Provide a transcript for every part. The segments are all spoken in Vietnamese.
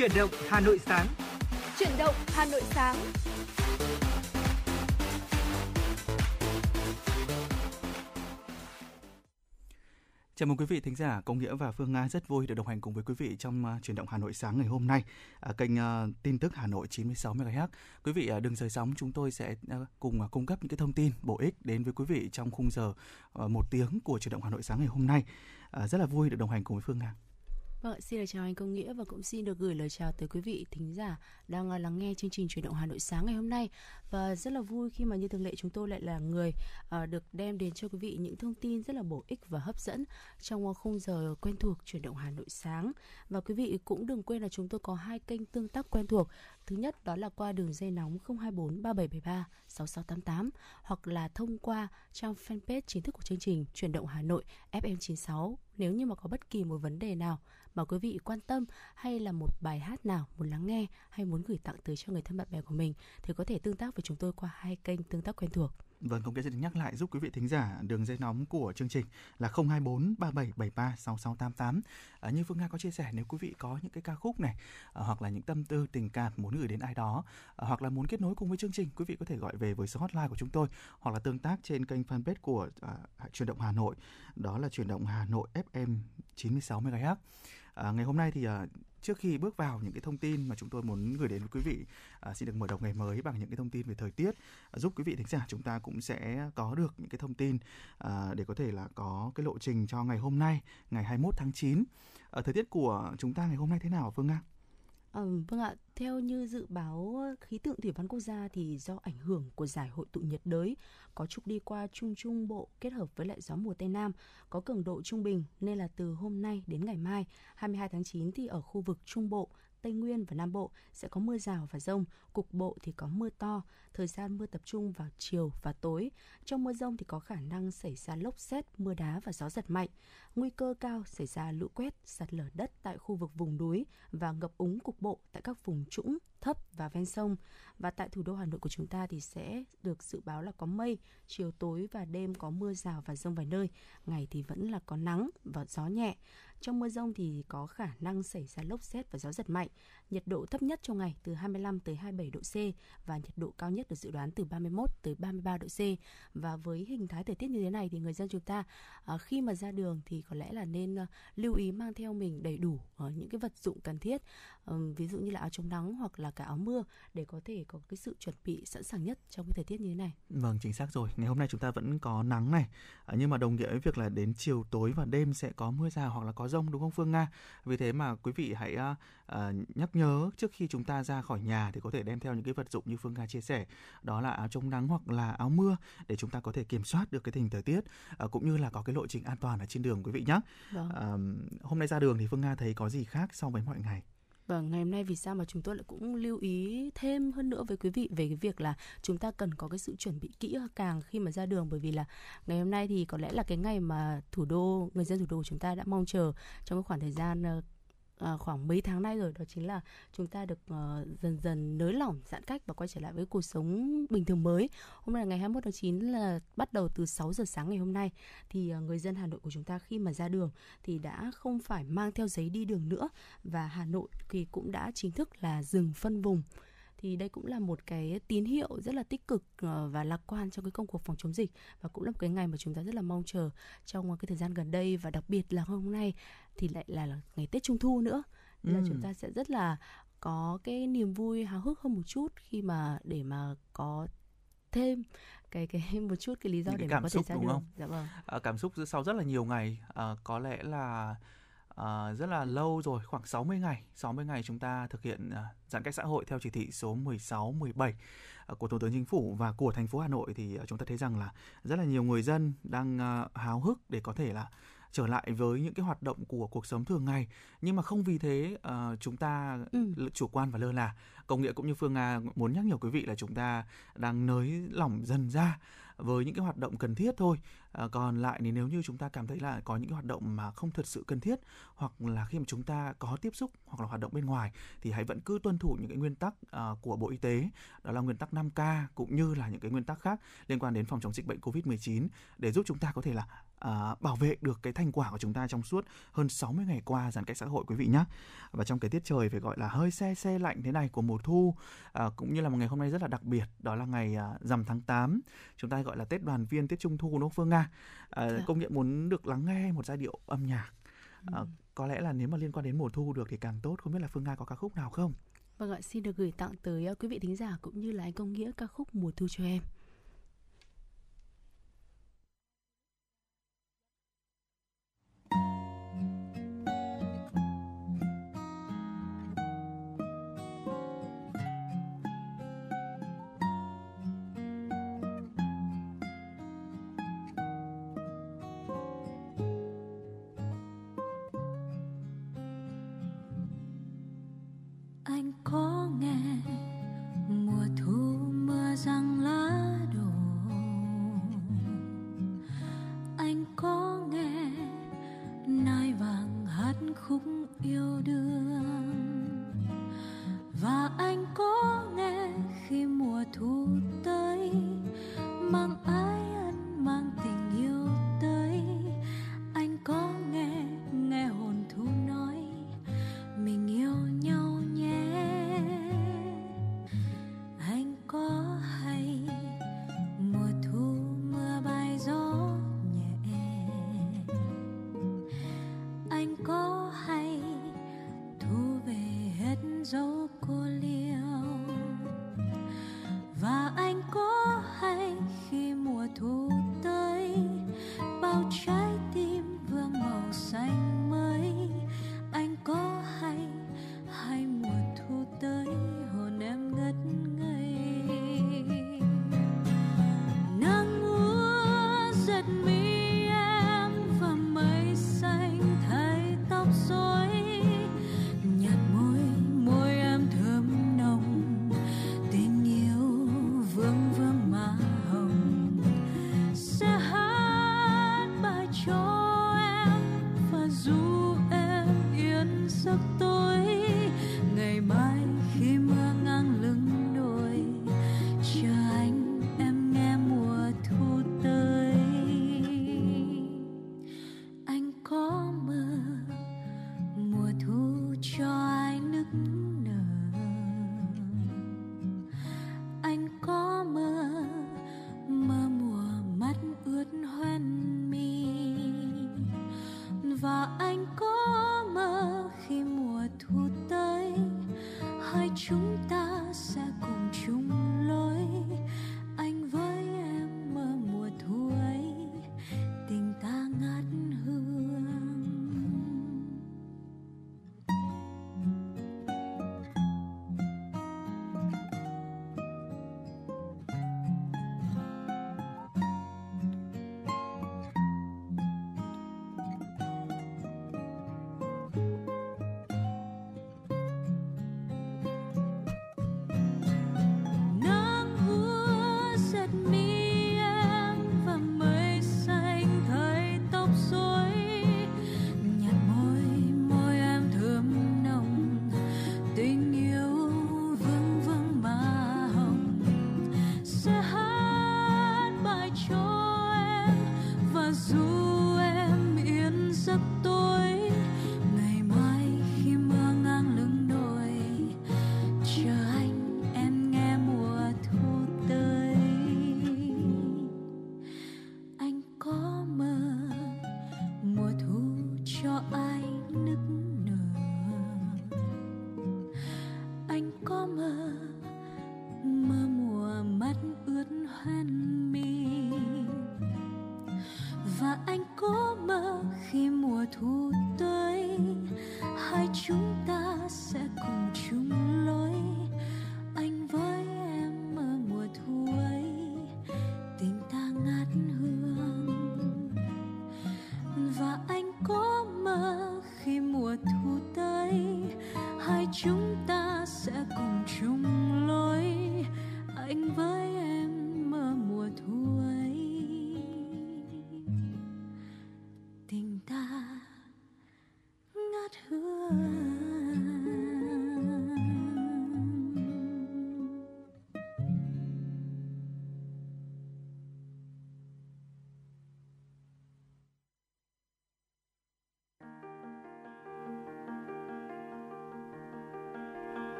Chuyển động Hà Nội sáng. Chuyển động Hà Nội sáng. Chào mừng quý vị thính giả, Công Nghĩa và Phương Nga rất vui được đồng hành cùng với quý vị trong uh, chuyển động Hà Nội sáng ngày hôm nay, uh, kênh uh, tin tức Hà Nội 96 MHz. Quý vị uh, đừng rời sóng, chúng tôi sẽ uh, cùng uh, cung cấp những cái thông tin bổ ích đến với quý vị trong khung giờ uh, một tiếng của chuyển động Hà Nội sáng ngày hôm nay. Uh, rất là vui được đồng hành cùng với Phương Nga. Vâng, xin được chào anh Công Nghĩa và cũng xin được gửi lời chào tới quý vị thính giả đang à, lắng nghe chương trình chuyển động Hà Nội sáng ngày hôm nay. Và rất là vui khi mà như thường lệ chúng tôi lại là người à, được đem đến cho quý vị những thông tin rất là bổ ích và hấp dẫn trong à, khung giờ quen thuộc chuyển động Hà Nội sáng. Và quý vị cũng đừng quên là chúng tôi có hai kênh tương tác quen thuộc thứ nhất đó là qua đường dây nóng 024 3773 6688 hoặc là thông qua trang fanpage chính thức của chương trình chuyển động Hà Nội FM96 nếu như mà có bất kỳ một vấn đề nào mà quý vị quan tâm hay là một bài hát nào muốn lắng nghe hay muốn gửi tặng tới cho người thân bạn bè của mình thì có thể tương tác với chúng tôi qua hai kênh tương tác quen thuộc. Vâng, công sẽ nhắc lại giúp quý vị thính giả đường dây nóng của chương trình là 024 3773 6688. À, như Phương Nga có chia sẻ nếu quý vị có những cái ca khúc này à, hoặc là những tâm tư tình cảm muốn gửi đến ai đó à, hoặc là muốn kết nối cùng với chương trình, quý vị có thể gọi về với số hotline của chúng tôi hoặc là tương tác trên kênh fanpage của ờ, à, truyền động Hà Nội, đó là truyền động Hà Nội FM 96 MHz. À, ngày hôm nay thì à, trước khi bước vào những cái thông tin mà chúng tôi muốn gửi đến với quý vị à, xin được mở đầu ngày mới bằng những cái thông tin về thời tiết à, giúp quý vị thính giả chúng ta cũng sẽ có được những cái thông tin à, để có thể là có cái lộ trình cho ngày hôm nay ngày 21 tháng 9 à, thời tiết của chúng ta ngày hôm nay thế nào Phương Nga? À, vâng ạ, theo như dự báo ờ, khí tượng thủy văn quốc gia thì do ảnh hưởng của giải hội tụ nhiệt đới có trục đi qua Trung Trung Bộ kết hợp với lại gió mùa Tây Nam có cường độ trung bình nên là từ hôm nay đến ngày mai 22 tháng 9 thì ở khu vực Trung Bộ, Tây Nguyên và Nam Bộ sẽ có mưa rào và rông, cục bộ thì có mưa to, thời gian mưa tập trung vào chiều và tối. Trong mưa rông thì có khả năng xảy ra lốc xét, mưa đá và gió giật mạnh. Nguy cơ cao xảy ra lũ quét, sạt lở đất tại khu vực vùng núi và ngập úng cục bộ tại các vùng trũng, thấp và ven sông. Và tại thủ đô Hà Nội của chúng ta thì sẽ được dự báo là có mây, chiều tối và đêm có mưa rào và rông vài nơi, ngày thì vẫn là có nắng và gió nhẹ. Trong mưa rông thì có khả năng xảy ra lốc xét và gió giật mạnh. Nhiệt độ thấp nhất trong ngày từ 25 tới 27 độ C và nhiệt độ cao nhất được dự đoán từ 31 tới 33 độ C. Và với hình thái thời tiết như thế này thì người dân chúng ta à, khi mà ra đường thì có lẽ là nên à, lưu ý mang theo mình đầy đủ ờ, những cái vật dụng cần thiết. Ví dụ như là áo chống nắng hoặc là cả áo mưa để có thể có cái sự chuẩn bị sẵn sàng nhất trong cái thời tiết như thế này. Vâng, chính xác rồi. Ngày hôm nay chúng ta vẫn có nắng này, à, nhưng mà đồng nghĩa với việc là đến chiều tối và đêm sẽ có mưa rào hoặc là có rông đúng không Phương Nga? Vì thế mà quý vị hãy uh, nhắc nhớ trước khi chúng ta ra khỏi nhà thì có thể đem theo những cái vật dụng như Phương Nga chia sẻ, đó là áo chống nắng hoặc là áo mưa để chúng ta có thể kiểm soát được cái tình thời tiết uh, cũng như là có cái lộ trình an toàn ở trên đường quý vị nhé. Vâng. Uh, hôm nay ra đường thì Phương Nga thấy có gì khác so với mọi ngày? Và ngày hôm nay vì sao mà chúng tôi lại cũng lưu ý thêm hơn nữa với quý vị về cái việc là chúng ta cần có cái sự chuẩn bị kỹ càng khi mà ra đường? Bởi vì là ngày hôm nay thì có lẽ là cái ngày mà thủ đô, người dân thủ đô của chúng ta đã mong chờ trong cái khoảng thời gian ờ, à, khoảng mấy tháng nay rồi đó chính là chúng ta được uh, dần dần nới lỏng giãn cách và quay trở lại với cuộc sống bình thường mới. Hôm nay là ngày 21 tháng 9 là bắt đầu từ 6 giờ sáng ngày hôm nay thì uh, người dân Hà Nội của chúng ta khi mà ra đường thì đã không phải mang theo giấy đi đường nữa và Hà Nội thì cũng đã chính thức là dừng phân vùng thì đây cũng là một cái tín hiệu rất là tích cực ờ, và lạc quan trong cái công cuộc phòng chống dịch và cũng là một cái ngày mà chúng ta rất là mong chờ trong cái thời gian gần đây và đặc biệt là hôm nay thì lại là ngày Tết Trung thu nữa nên ừ. là chúng ta sẽ rất là có cái niềm vui háo hức hơn một chút khi mà để mà có thêm cái cái một chút cái lý do để mà có thể ra đường. Không? Dạ vâng. À, cảm xúc sau rất là nhiều ngày à, có lẽ là à, rất là lâu rồi, khoảng 60 ngày. 60 ngày chúng ta thực hiện à, giãn cách xã hội theo chỉ thị số 16, 17 à, của Thủ tướng Chính phủ và của thành phố Hà Nội thì à, chúng ta thấy rằng là rất là nhiều người dân đang à, háo hức để có thể là trở lại với những cái hoạt động của cuộc sống thường ngày nhưng mà không vì thế uh, chúng ta ừ. chủ quan và lơ là công nghệ cũng như phương nga muốn nhắc nhở quý vị là chúng ta đang nới lỏng dần ra với những cái hoạt động cần thiết thôi À, còn lại thì nếu như chúng ta cảm thấy là có những cái hoạt động mà không thật sự cần thiết hoặc là khi mà chúng ta có tiếp xúc hoặc là hoạt động bên ngoài thì hãy vẫn cứ tuân thủ những cái nguyên tắc uh, của Bộ Y tế đó là nguyên tắc 5K cũng như là những cái nguyên tắc khác liên quan đến phòng chống dịch bệnh Covid-19 để giúp chúng ta có thể là à, bảo vệ được cái thành quả của chúng ta trong suốt hơn 60 ngày qua giãn cách xã hội quý vị nhé. Và trong cái tiết trời phải gọi là hơi xe xe lạnh thế này của mùa thu à, cũng như là một ngày hôm nay rất là đặc biệt đó là ngày à, rằm tháng 8 chúng ta gọi là Tết đoàn viên Tết Trung thu đúng không Phương Nga? À, dạ. công nhận muốn được lắng nghe một giai điệu âm nhạc. À, ừ. có lẽ là nếu mà liên quan đến mùa thu được thì càng tốt không biết là Phương Nga có ca khúc nào không? Vâng ạ, xin được gửi tặng tới quý vị thính giả cũng như là anh Công Nghĩa ca khúc Mùa thu cho em. và anh có mơ khi mùa thu tới?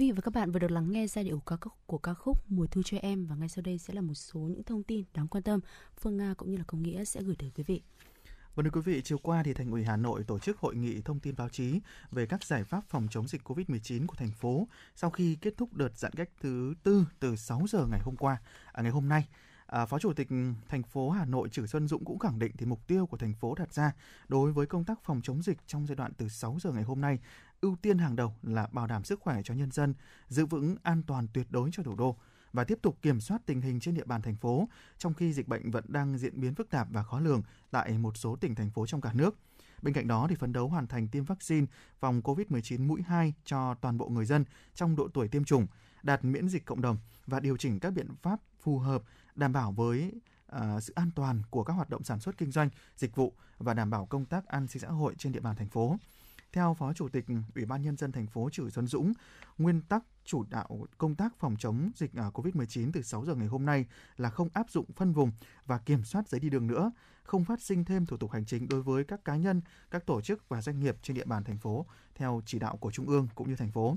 vị và các bạn vừa được lắng nghe giai điệu ca khúc của ca khúc Mùa thu cho em và ngay sau đây sẽ là một số những thông tin đáng quan tâm Phương Nga cũng như là Công Nghĩa sẽ gửi tới quý vị. Vâng thưa quý vị, chiều qua thì Thành ủy Hà Nội tổ chức hội nghị thông tin báo chí về các giải pháp phòng chống dịch COVID-19 của thành phố sau khi kết thúc đợt giãn cách thứ tư từ 6 giờ ngày hôm qua, à, ngày hôm nay. À, Phó Chủ tịch thành phố Hà Nội Trử Xuân Dũng cũng khẳng định thì mục tiêu của thành phố đặt ra đối với công tác phòng chống dịch trong giai đoạn từ 6 giờ ngày hôm nay ưu tiên hàng đầu là bảo đảm sức khỏe cho nhân dân, giữ vững an toàn tuyệt đối cho thủ đô và tiếp tục kiểm soát tình hình trên địa bàn thành phố trong khi dịch bệnh vẫn đang diễn biến phức tạp và khó lường tại một số tỉnh thành phố trong cả nước. Bên cạnh đó thì phấn đấu hoàn thành tiêm vaccine phòng COVID-19 mũi 2 cho toàn bộ người dân trong độ tuổi tiêm chủng, đạt miễn dịch cộng đồng và điều chỉnh các biện pháp phù hợp đảm bảo với uh, sự an toàn của các hoạt động sản xuất kinh doanh, dịch vụ và đảm bảo công tác an sinh xã hội trên địa bàn thành phố. Theo Phó Chủ tịch Ủy ban Nhân dân thành phố Trử Xuân Dũng, nguyên tắc chủ đạo công tác phòng chống dịch à, COVID-19 từ 6 giờ ngày hôm nay là không áp dụng phân vùng và kiểm soát giấy đi đường nữa, không phát sinh thêm thủ tục hành chính đối với các cá nhân, các tổ chức và doanh nghiệp trên địa bàn thành phố theo chỉ đạo của Trung ương cũng như thành phố.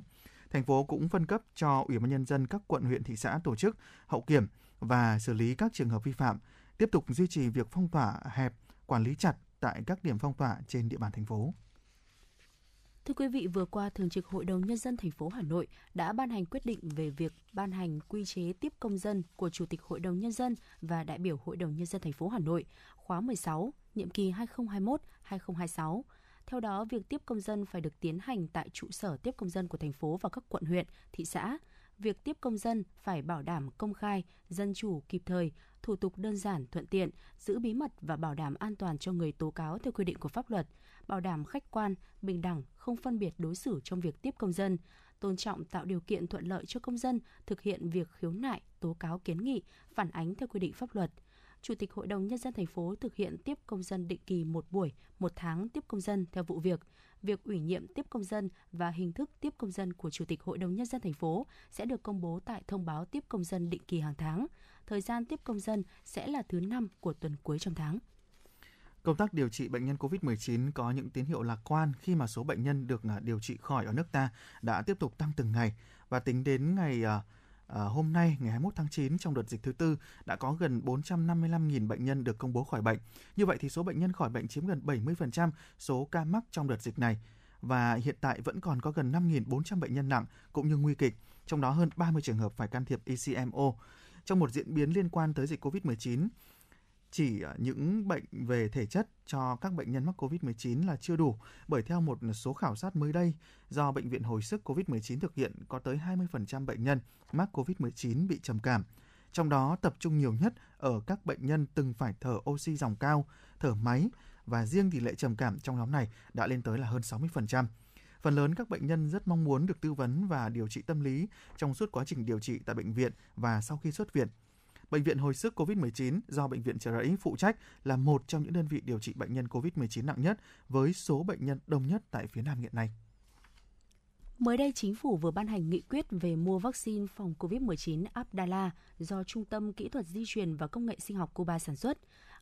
Thành phố cũng phân cấp cho Ủy ban Nhân dân các quận huyện thị xã tổ chức hậu kiểm và xử lý các trường hợp vi phạm, tiếp tục duy trì việc phong tỏa hẹp, quản lý chặt tại các điểm phong tỏa trên địa bàn thành phố. Thưa quý vị, vừa qua Thường trực Hội đồng Nhân dân thành phố Hà Nội đã ban hành quyết định về việc ban hành quy chế tiếp công dân của Chủ tịch Hội đồng Nhân dân và đại biểu Hội đồng Nhân dân thành phố Hà Nội khóa 16, nhiệm kỳ 2021-2026. Theo đó, việc tiếp công dân phải được tiến hành tại trụ sở tiếp công dân của thành phố và các quận huyện, thị xã. Việc tiếp công dân phải bảo đảm công khai, dân chủ, kịp thời, thủ tục đơn giản, thuận tiện, giữ bí mật và bảo đảm an toàn cho người tố cáo theo quy định của pháp luật – bảo đảm khách quan, bình đẳng, không phân biệt đối xử trong việc tiếp công dân, tôn trọng tạo điều kiện thuận lợi cho công dân thực hiện việc khiếu nại, tố cáo kiến nghị, phản ánh theo quy định pháp luật. Chủ tịch Hội đồng Nhân dân thành phố thực hiện tiếp công dân định kỳ một buổi, một tháng tiếp công dân theo vụ việc. Việc ủy nhiệm tiếp công dân và hình thức tiếp công dân của Chủ tịch Hội đồng Nhân dân thành phố sẽ được công bố tại thông báo tiếp công dân định kỳ hàng tháng. Thời gian tiếp công dân sẽ là thứ năm của tuần cuối trong tháng. Công tác điều trị bệnh nhân COVID-19 có những tín hiệu lạc quan khi mà số bệnh nhân được à, điều trị khỏi ở nước ta đã tiếp tục tăng từng ngày và tính đến ngày à, à hôm nay ngày 21 tháng 9 trong đợt dịch thứ tư đã có gần 455.000 bệnh nhân được công bố khỏi bệnh. Như vậy thì số bệnh nhân khỏi bệnh chiếm gần 70% số ca mắc trong đợt dịch này và hiện tại vẫn còn có gần 5.400 bệnh nhân nặng cũng như nguy kịch, trong đó hơn 30 trường hợp phải can thiệp ECMO. Trong một diễn biến liên quan tới dịch COVID-19, chỉ à, những bệnh về thể chất cho các bệnh nhân mắc COVID-19 là chưa đủ, bởi theo một số khảo sát mới đây do Bệnh viện Hồi sức COVID-19 thực hiện có tới 20% bệnh nhân mắc COVID-19 bị trầm cảm. Trong đó tập trung nhiều nhất ở các bệnh nhân từng phải thở oxy dòng cao, thở máy và riêng tỷ lệ trầm cảm trong nhóm này đã lên tới là hơn 60%. Phần lớn các bệnh nhân rất mong muốn được tư vấn và điều trị tâm lý trong suốt quá trình điều trị tại bệnh viện và sau khi xuất viện – Bệnh viện hồi sức COVID-19 do Bệnh viện Trợ Rẫy phụ trách là một trong những đơn vị điều trị bệnh nhân COVID-19 nặng nhất với số bệnh nhân đông nhất tại phía Nam hiện nay. Mới đây, chính phủ vừa ban hành nghị quyết về mua vaccine phòng COVID-19 Abdala do Trung tâm Kỹ thuật Di truyền và Công nghệ Sinh học Cuba sản xuất.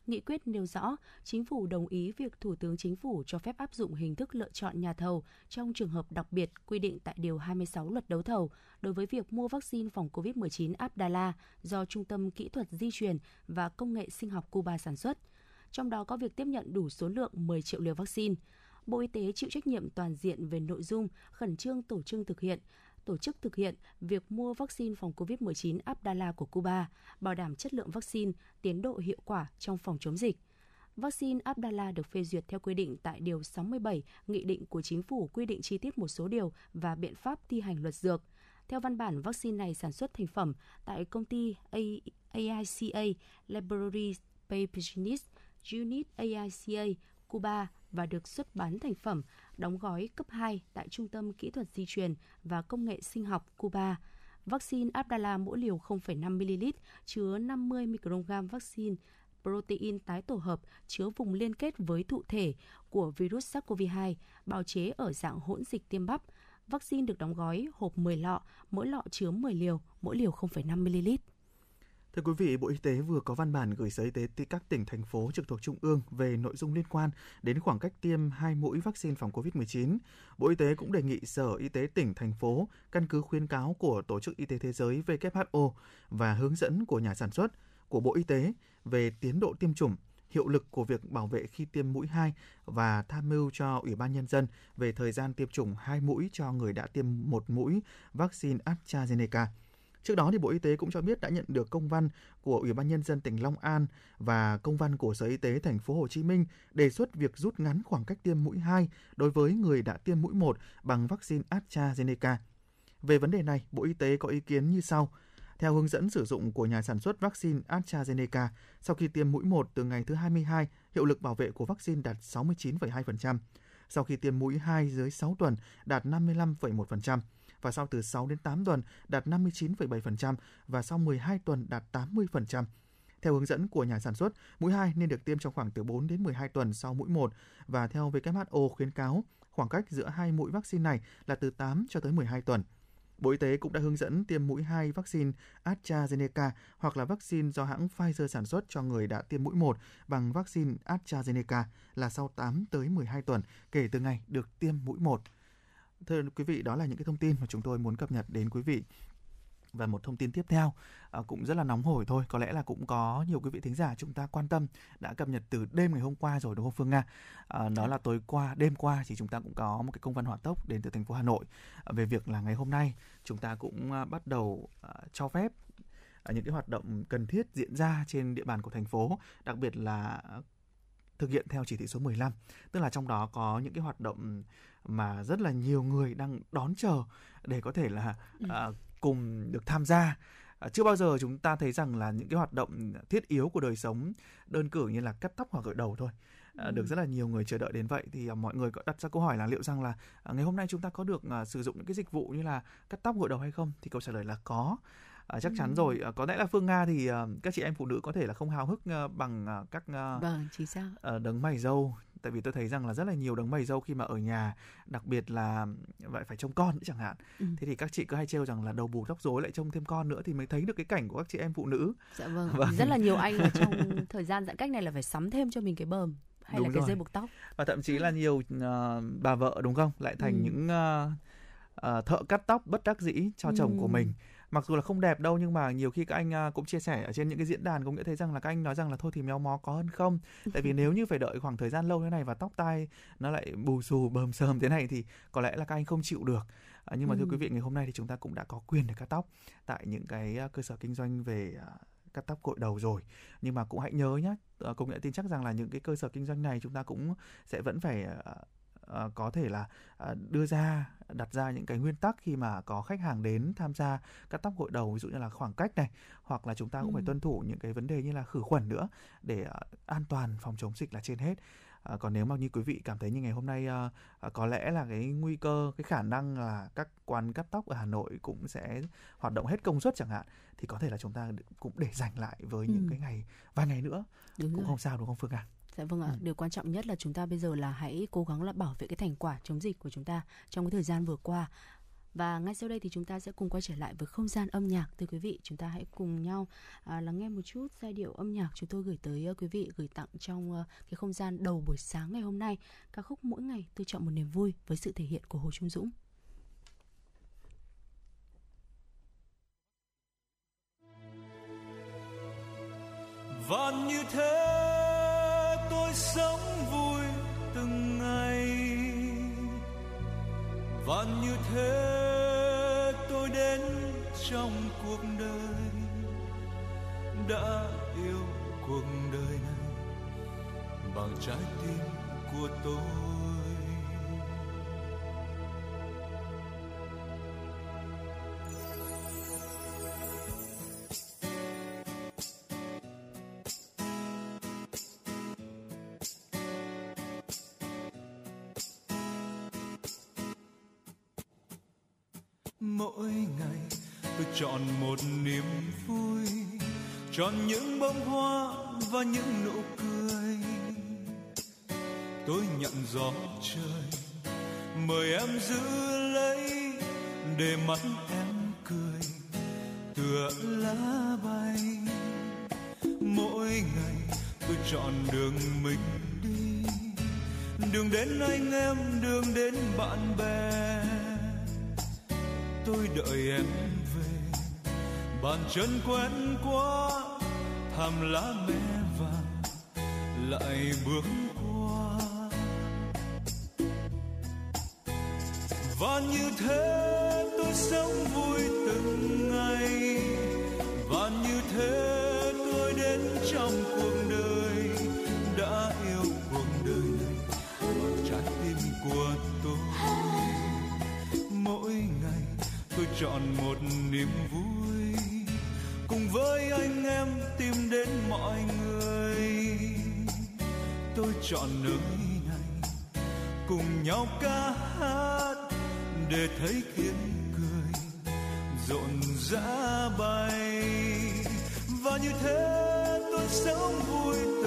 Nghị quyết nêu rõ, chính phủ đồng ý việc Thủ tướng Chính phủ cho phép áp dụng hình thức lựa chọn nhà thầu trong trường hợp đặc biệt quy định tại Điều 26 luật đấu thầu đối với việc mua vaccine phòng COVID-19 Abdala do Trung tâm Kỹ thuật Di truyền và Công nghệ Sinh học Cuba sản xuất. Trong đó có việc tiếp nhận đủ số lượng 10 triệu liều vaccine. Bộ Y tế chịu trách nhiệm toàn diện về nội dung, khẩn trương tổ chức thực hiện, tổ chức thực hiện việc mua vaccine phòng COVID-19 Abdala của Cuba, bảo đảm chất lượng vaccine, tiến độ hiệu quả trong phòng chống dịch. Vaccine Abdala được phê duyệt theo quy định tại Điều 67 Nghị định của Chính phủ quy định chi tiết một số điều và biện pháp thi hành luật dược. Theo văn bản, vaccine này sản xuất thành phẩm tại công ty AICA Laboratories Papigenis Unit AICA Cuba và được xuất bán thành phẩm đóng gói cấp 2 tại Trung tâm Kỹ thuật Di truyền và Công nghệ Sinh học Cuba. Vaccine Abdala mỗi liều 0,5 ml chứa 50 microgram vaccine protein tái tổ hợp chứa vùng liên kết với thụ thể của virus SARS-CoV-2, bào chế ở dạng hỗn dịch tiêm bắp. Vaccine được đóng gói hộp 10 lọ, mỗi lọ chứa 10 liều, mỗi liều 0,5 ml. Thưa quý vị, Bộ Y tế vừa có văn bản gửi Sở Y tế các tỉnh, thành phố trực thuộc Trung ương về nội dung liên quan đến khoảng cách tiêm hai mũi vaccine phòng COVID-19. Bộ Y tế cũng đề nghị Sở Y tế tỉnh, thành phố căn cứ khuyến cáo của Tổ chức Y tế Thế giới WHO và hướng dẫn của nhà sản xuất của Bộ Y tế về tiến độ tiêm chủng, hiệu lực của việc bảo vệ khi tiêm mũi 2 và tham mưu cho Ủy ban Nhân dân về thời gian tiêm chủng hai mũi cho người đã tiêm một mũi vaccine AstraZeneca. Trước đó thì Bộ Y tế cũng cho biết đã nhận được công văn của Ủy ban nhân dân tỉnh Long An và công văn của Sở Y tế thành phố Hồ Chí Minh đề xuất việc rút ngắn khoảng cách tiêm mũi 2 đối với người đã tiêm mũi 1 bằng vaccine AstraZeneca. Về vấn đề này, Bộ Y tế có ý kiến như sau: theo hướng dẫn sử dụng của nhà sản xuất vaccine AstraZeneca, sau khi tiêm mũi 1 từ ngày thứ 22, hiệu lực bảo vệ của vaccine đạt 69,2%. Sau khi tiêm mũi 2 dưới 6 tuần đạt 55,1% và sau từ 6 đến 8 tuần đạt 59,7% và sau 12 tuần đạt 80%. Theo hướng dẫn của nhà sản xuất, mũi 2 nên được tiêm trong khoảng từ 4 đến 12 tuần sau mũi 1 và theo WHO khuyến cáo, khoảng cách giữa hai mũi vaccine này là từ 8 cho tới 12 tuần. Bộ Y tế cũng đã hướng dẫn tiêm mũi 2 vaccine AstraZeneca hoặc là vaccine do hãng Pfizer sản xuất cho người đã tiêm mũi 1 bằng vaccine AstraZeneca là sau 8 tới 12 tuần kể từ ngày được tiêm mũi 1. Thưa quý vị, đó là những cái thông tin mà chúng tôi muốn cập nhật đến quý vị. Và một thông tin tiếp theo à, cũng rất là nóng hổi thôi. Có lẽ là cũng có nhiều quý vị thính giả chúng ta quan tâm đã cập nhật từ đêm ngày hôm qua rồi đúng không Phương Nga? À, đó là tối qua đêm qua thì chúng ta cũng có một cái công văn hỏa tốc đến từ thành phố Hà Nội à, về việc là ngày hôm nay chúng ta cũng à, bắt đầu à, cho phép à, những cái hoạt động cần thiết diễn ra trên địa bàn của thành phố đặc biệt là thực hiện theo chỉ thị số 15 tức là trong đó có những cái hoạt động mà rất là nhiều người đang đón chờ để có thể là ừ. uh, cùng được tham gia. À, chưa bao giờ chúng ta thấy rằng là những cái hoạt động thiết yếu của đời sống đơn cử như là cắt tóc hoặc gội đầu thôi à, được ừ. rất là nhiều người chờ đợi đến vậy. Thì à, mọi người có đặt ra câu hỏi là liệu rằng là ngày hôm nay chúng ta có được sử dụng những cái dịch vụ như là cắt tóc gội đầu hay không? Thì câu trả lời là có. À, chắc chắn ừ. rồi. À, có lẽ là phương nga thì uh, các chị em phụ nữ có thể là không hào hức uh, bằng uh, các uh, vâng chỉ sao uh, đấng mày dâu tại vì tôi thấy rằng là rất là nhiều đấng mày dâu khi mà ở nhà đặc biệt là vậy phải trông con nữa chẳng hạn ừ. thế thì các chị cứ hay trêu rằng là đầu bù tóc rối lại trông thêm con nữa thì mới thấy được cái cảnh của các chị em phụ nữ dạ vâng, vâng. rất là nhiều anh ở trong thời gian giãn cách này là phải sắm thêm cho mình cái bờm hay đúng là cái dây buộc tóc và thậm chí là nhiều uh, bà vợ đúng không lại thành ừ. những uh, uh, thợ cắt tóc bất đắc dĩ cho ừ. chồng của mình mặc dù là không đẹp đâu nhưng mà nhiều khi các anh à, cũng chia sẻ ở trên những cái diễn đàn cũng nghĩa thấy rằng là các anh nói rằng là thôi thì méo mó có hơn không? Tại vì nếu như phải đợi khoảng thời gian lâu thế này và tóc tai nó lại bù xù bờm sờm thế này thì có lẽ là các anh không chịu được. À, nhưng mà thưa quý vị ngày hôm nay thì chúng ta cũng đã có quyền để cắt tóc tại những cái à, cơ sở kinh doanh về cắt tóc cội đầu rồi. Nhưng mà cũng hãy nhớ nhé công nghệ tin chắc rằng là những cái cơ sở kinh doanh này chúng ta cũng sẽ vẫn phải uh, có thể là uh, đưa ra đặt ra những cái nguyên tắc khi mà có khách hàng đến tham gia cắt tóc gội đầu ví dụ như là khoảng cách này hoặc là chúng ta cũng ừ. phải tuân thủ những cái vấn đề như là khử khuẩn nữa để uh, an toàn phòng chống dịch là trên hết À, còn nếu mà như quý vị cảm thấy như ngày hôm nay à, à, có lẽ là cái nguy cơ cái khả năng là các quán cắt tóc ở Hà Nội cũng sẽ hoạt động hết công suất chẳng hạn thì có thể là chúng ta cũng để dành lại với ừ. những cái ngày vài ngày nữa đúng cũng rồi. không sao đúng không Phương ạ? Dạ vâng ạ, ừ. điều quan trọng nhất là chúng ta bây giờ là hãy cố gắng là bảo vệ cái thành quả chống dịch của chúng ta trong cái thời gian vừa qua. Và ngay sau đây thì chúng ta sẽ cùng quay trở lại với không gian âm nhạc thưa quý vị. Chúng ta hãy cùng nhau à, lắng nghe một chút giai điệu âm nhạc chúng tôi gửi tới uh, quý vị gửi tặng trong uh, cái không gian đầu buổi sáng ngày hôm nay. Ca khúc mỗi ngày tôi chọn một niềm vui với sự thể hiện của Hồ Trung Dũng. Và như thế tôi sống vui từng ngày. Và như thế tôi đến trong cuộc đời, đã yêu cuộc đời này bằng trái tim của tôi. Mỗi ngày tôi chọn một niềm vui, chọn những bông hoa và những nụ cười. Tôi nhận gió trời, mời em giữ lấy, để mắt em cười, tựa lá bay. Mỗi ngày tôi chọn đường mình đi, đường đến anh em, đường đến bạn bè tôi đợi em về. Bàn chân quen quá thảm lá mẹ vàng lại bước qua. Và như thế tôi sống vui từng ngày. Và như thế tôi đến trong chọn một niềm vui cùng với anh em tìm đến mọi người. Tôi chọn nơi này cùng nhau ca hát để thấy tiếng cười rộn rã bay. Và như thế tôi sống vui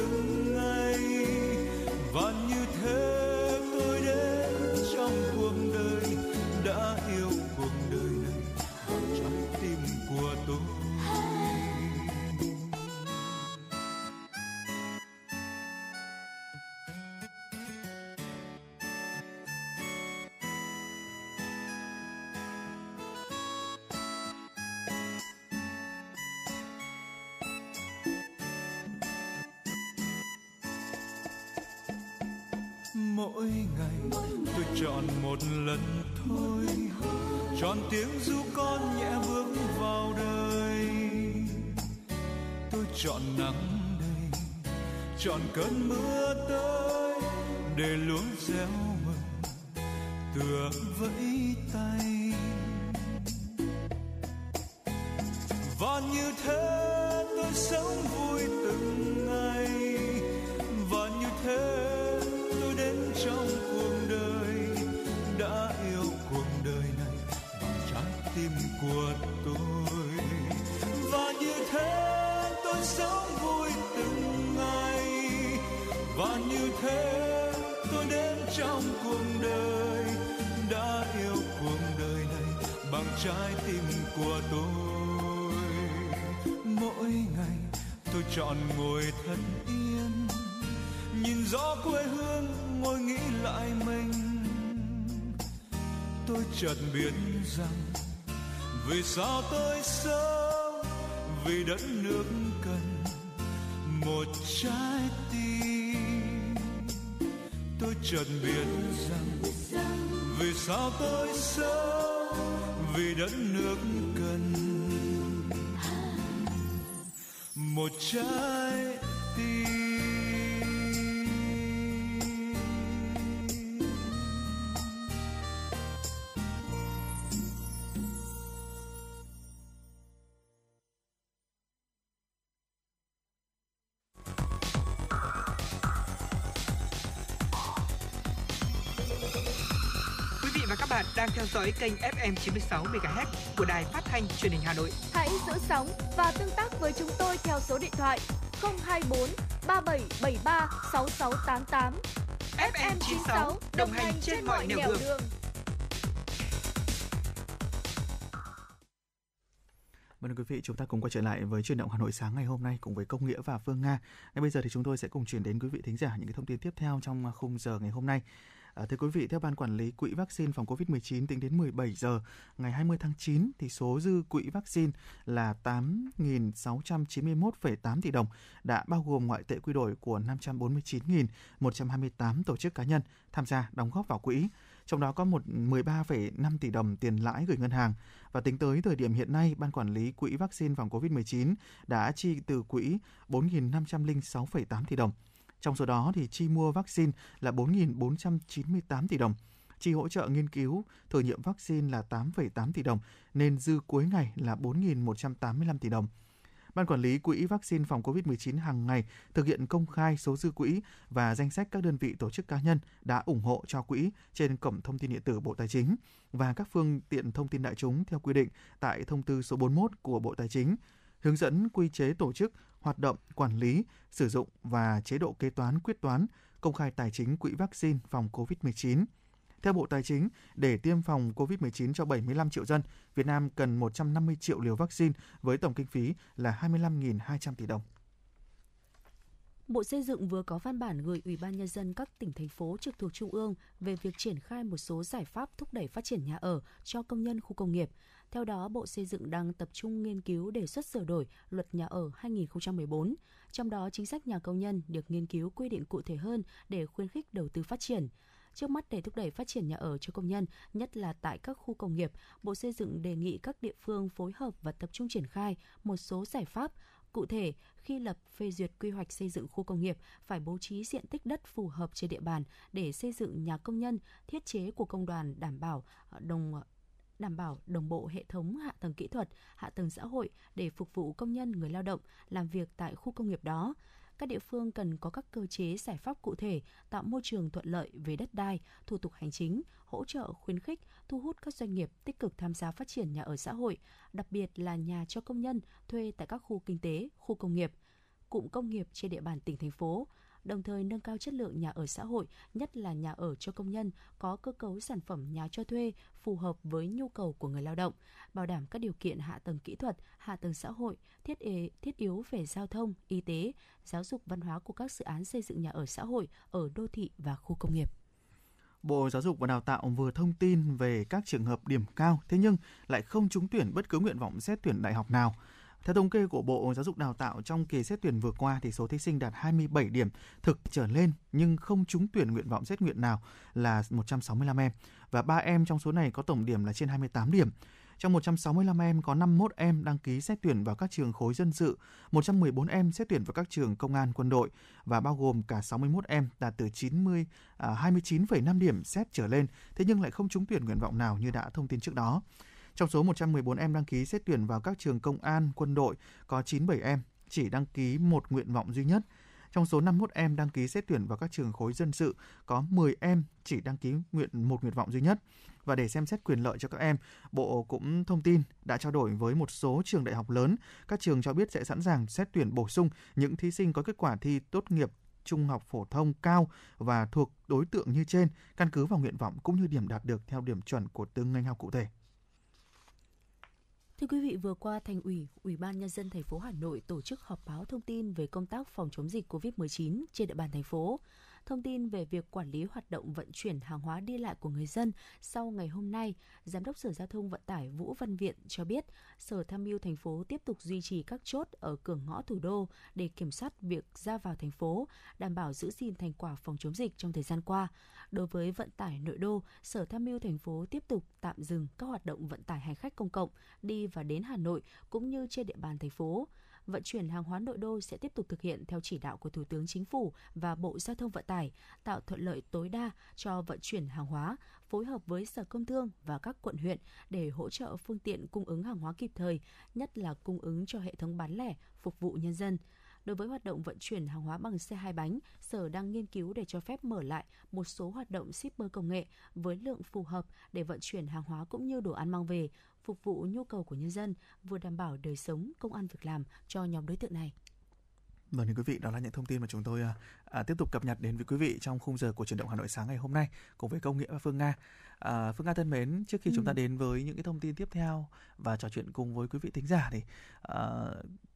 luôn reo mừng tựa vẫy tay. Và như thế tôi sống vui từng ngày và như thế tôi đến trong cuộc đời. Đã yêu cuộc đời này bằng trái tim của tôi. Và như thế tôi sống vui từng ngày và như thế trong cuộc đời, đã yêu cuộc đời này bằng trái tim của tôi. Mỗi ngày tôi chọn ngồi thân yên, nhìn gió quê hương ngồi nghĩ lại mình. Tôi chợt biết rằng vì sao tôi sống vì đất nước cần một trái tim chợt biết rằng vì sao tôi sống vì đất nước cần. Một trái tim dõi kênh FM 96 MHz của đài phát thanh truyền hình Hà Nội. Hãy giữ sóng và tương tác với chúng tôi theo số điện thoại 024 3773 6688. FM 96 đồng hành trên mọi nẻo đường. Vâng thưa quý vị, chúng ta cùng quay trở lại với truyền động Hà Nội sáng ngày hôm nay cùng với Công Nghĩa và Phương Nga. Ngay bây giờ thì chúng tôi sẽ cùng chuyển đến quý vị thính giả những cái thông tin tiếp theo trong khung giờ ngày hôm nay. À, thưa quý vị, theo Ban Quản lý Quỹ Vaccine phòng COVID-19 tính đến 17 giờ ngày 20 tháng 9 thì số dư quỹ vaccine là 8.691,8 tỷ đồng đã bao gồm ngoại tệ quy đổi của 549.128 tổ chức cá nhân tham gia đóng góp vào quỹ. Trong đó có một 13,5 tỷ đồng tiền lãi gửi ngân hàng và tính tới thời điểm hiện nay, Ban Quản lý Quỹ Vaccine phòng COVID-19 đã chi từ quỹ 4.506,8 tỷ đồng. Trong số đó thì chi mua vaccine là 4.498 tỷ đồng, chi hỗ trợ nghiên cứu thử nghiệm vaccine là 8,8 tỷ đồng, nên dư cuối ngày là 4.185 tỷ đồng. Ban quản lý quỹ vaccine phòng COVID-19 hàng ngày thực hiện công khai số dư quỹ và danh sách các đơn vị tổ chức cá nhân đã ủng hộ cho quỹ trên cổng thông tin điện tử Bộ Tài chính và các phương tiện thông tin đại chúng theo quy định tại thông tư số 41 của Bộ Tài chính, hướng dẫn quy chế tổ chức, hoạt động, quản lý, sử dụng và chế độ kế toán quyết toán, công khai tài chính quỹ vaccine phòng COVID-19. Theo Bộ Tài chính, để tiêm phòng COVID-19 cho 75 triệu dân, Việt Nam cần 150 triệu liều vaccine với tổng kinh phí là 25.200 tỷ đồng. Bộ Xây dựng vừa có văn bản gửi Ủy ban Nhân dân các tỉnh, thành phố trực thuộc Trung ương về việc triển khai một số giải pháp thúc đẩy phát triển nhà ở cho công nhân khu công nghiệp. Theo đó, Bộ Xây dựng đang tập trung nghiên cứu đề xuất sửa đổi luật nhà ở 2014. Trong đó, chính sách nhà công nhân được nghiên cứu quy định cụ thể hơn để khuyến khích đầu tư phát triển. Trước mắt để thúc đẩy phát triển nhà ở cho công nhân, nhất là tại các khu công nghiệp, Bộ Xây dựng đề nghị các địa phương phối hợp và tập trung triển khai một số giải pháp Cụ thể, khi lập phê duyệt quy hoạch xây dựng khu công nghiệp phải bố trí diện tích đất phù hợp trên địa bàn để xây dựng nhà công nhân, thiết chế của công đoàn đảm bảo ờ, đồng đảm bảo đồng bộ hệ thống hạ tầng kỹ thuật, hạ tầng xã hội để phục vụ công nhân người lao động làm việc tại khu công nghiệp đó. Các địa phương cần có các cơ chế giải pháp cụ thể tạo môi trường thuận lợi về đất đai, thủ tục hành chính, hỗ trợ khuyến khích, thu hút các doanh nghiệp tích cực tham gia phát triển nhà ở xã hội, đặc biệt là nhà cho công nhân thuê tại các khu kinh tế, khu công nghiệp, cụm công nghiệp trên địa bàn tỉnh thành phố, đồng thời nâng cao chất lượng nhà ở xã hội, nhất là nhà ở cho công nhân, có cơ cấu sản phẩm nhà cho thuê phù hợp với nhu cầu của người lao động, bảo đảm các điều kiện hạ tầng kỹ thuật, hạ tầng xã hội, thiết yếu, thiết yếu về giao thông, y tế, giáo dục văn hóa của các dự án xây dựng nhà ở xã hội ở đô thị và khu công nghiệp. Bộ Giáo dục và Đào tạo vừa thông tin về các trường hợp điểm cao thế nhưng lại không trúng tuyển bất cứ nguyện vọng xét tuyển đại học nào. Theo thống kê của Bộ Giáo dục Đào tạo trong kỳ xét tuyển vừa qua thì số thí sinh đạt 27 điểm thực trở lên nhưng không trúng tuyển nguyện vọng xét nguyện nào là 165 em và 3 em trong số này có tổng điểm là trên 28 điểm. Trong 165 em có 51 em đăng ký xét tuyển vào các trường khối dân sự, 114 em xét tuyển vào các trường công an quân đội và bao gồm cả 61 em đạt từ 90 à, 29,5 điểm xét trở lên, thế nhưng lại không trúng tuyển nguyện vọng nào như đã thông tin trước đó. Trong số 114 em đăng ký xét tuyển vào các trường công an, quân đội có 97 em chỉ đăng ký một nguyện vọng duy nhất. Trong số 51 em đăng ký xét tuyển vào các trường khối dân sự có 10 em chỉ đăng ký nguyện một nguyện vọng duy nhất. Và để xem xét quyền lợi cho các em, Bộ cũng thông tin đã trao đổi với một số trường đại học lớn. Các trường cho biết sẽ sẵn sàng xét tuyển bổ sung những thí sinh có kết quả thi tốt nghiệp trung học phổ thông cao và thuộc đối tượng như trên, căn cứ vào nguyện vọng cũng như điểm đạt được theo điểm chuẩn của từng ngành học cụ thể. Thưa quý vị, vừa qua Thành ủy, Ủy ban nhân dân thành phố Hà Nội tổ chức họp báo thông tin về công tác phòng chống dịch COVID-19 trên địa bàn thành phố thông tin về việc quản lý hoạt động vận chuyển hàng hóa đi lại của người dân sau ngày hôm nay, Giám đốc Sở Giao thông Vận tải Vũ Văn Viện cho biết, Sở Tham mưu thành phố tiếp tục duy trì các chốt ở cửa ngõ thủ đô để kiểm soát việc ra vào thành phố, đảm bảo giữ gìn thành quả phòng chống dịch trong thời gian qua. Đối với vận tải nội đô, Sở Tham mưu thành phố tiếp tục tạm dừng các hoạt động vận tải hành khách công cộng đi và đến Hà Nội cũng như trên địa bàn thành phố vận chuyển hàng hóa nội đô sẽ tiếp tục thực hiện theo chỉ đạo của Thủ tướng Chính phủ và Bộ Giao thông Vận tải, tạo thuận lợi tối đa cho vận chuyển hàng hóa, phối hợp với Sở Công Thương và các quận huyện để hỗ trợ phương tiện cung ứng hàng hóa kịp thời, nhất là cung ứng cho hệ thống bán lẻ, phục vụ nhân dân. Đối với hoạt động vận chuyển hàng hóa bằng xe hai bánh, Sở đang nghiên cứu để cho phép mở lại một số hoạt động shipper công nghệ với lượng phù hợp để vận chuyển hàng hóa cũng như đồ ăn mang về, phục vụ nhu cầu của nhân dân, vừa đảm bảo đời sống, công an việc làm cho nhóm đối tượng này. Vâng thưa quý vị, đó là những thông tin mà chúng tôi à, à, tiếp tục cập nhật đến với quý vị trong khung giờ của chuyển động Hà Nội sáng ngày hôm nay cùng với Công Nghĩa và Phương Nga. À, Phương Nga thân mến, trước khi ừ. chúng ta ừ. đến với những cái thông tin tiếp theo và trò chuyện cùng với quý vị thính giả thì à,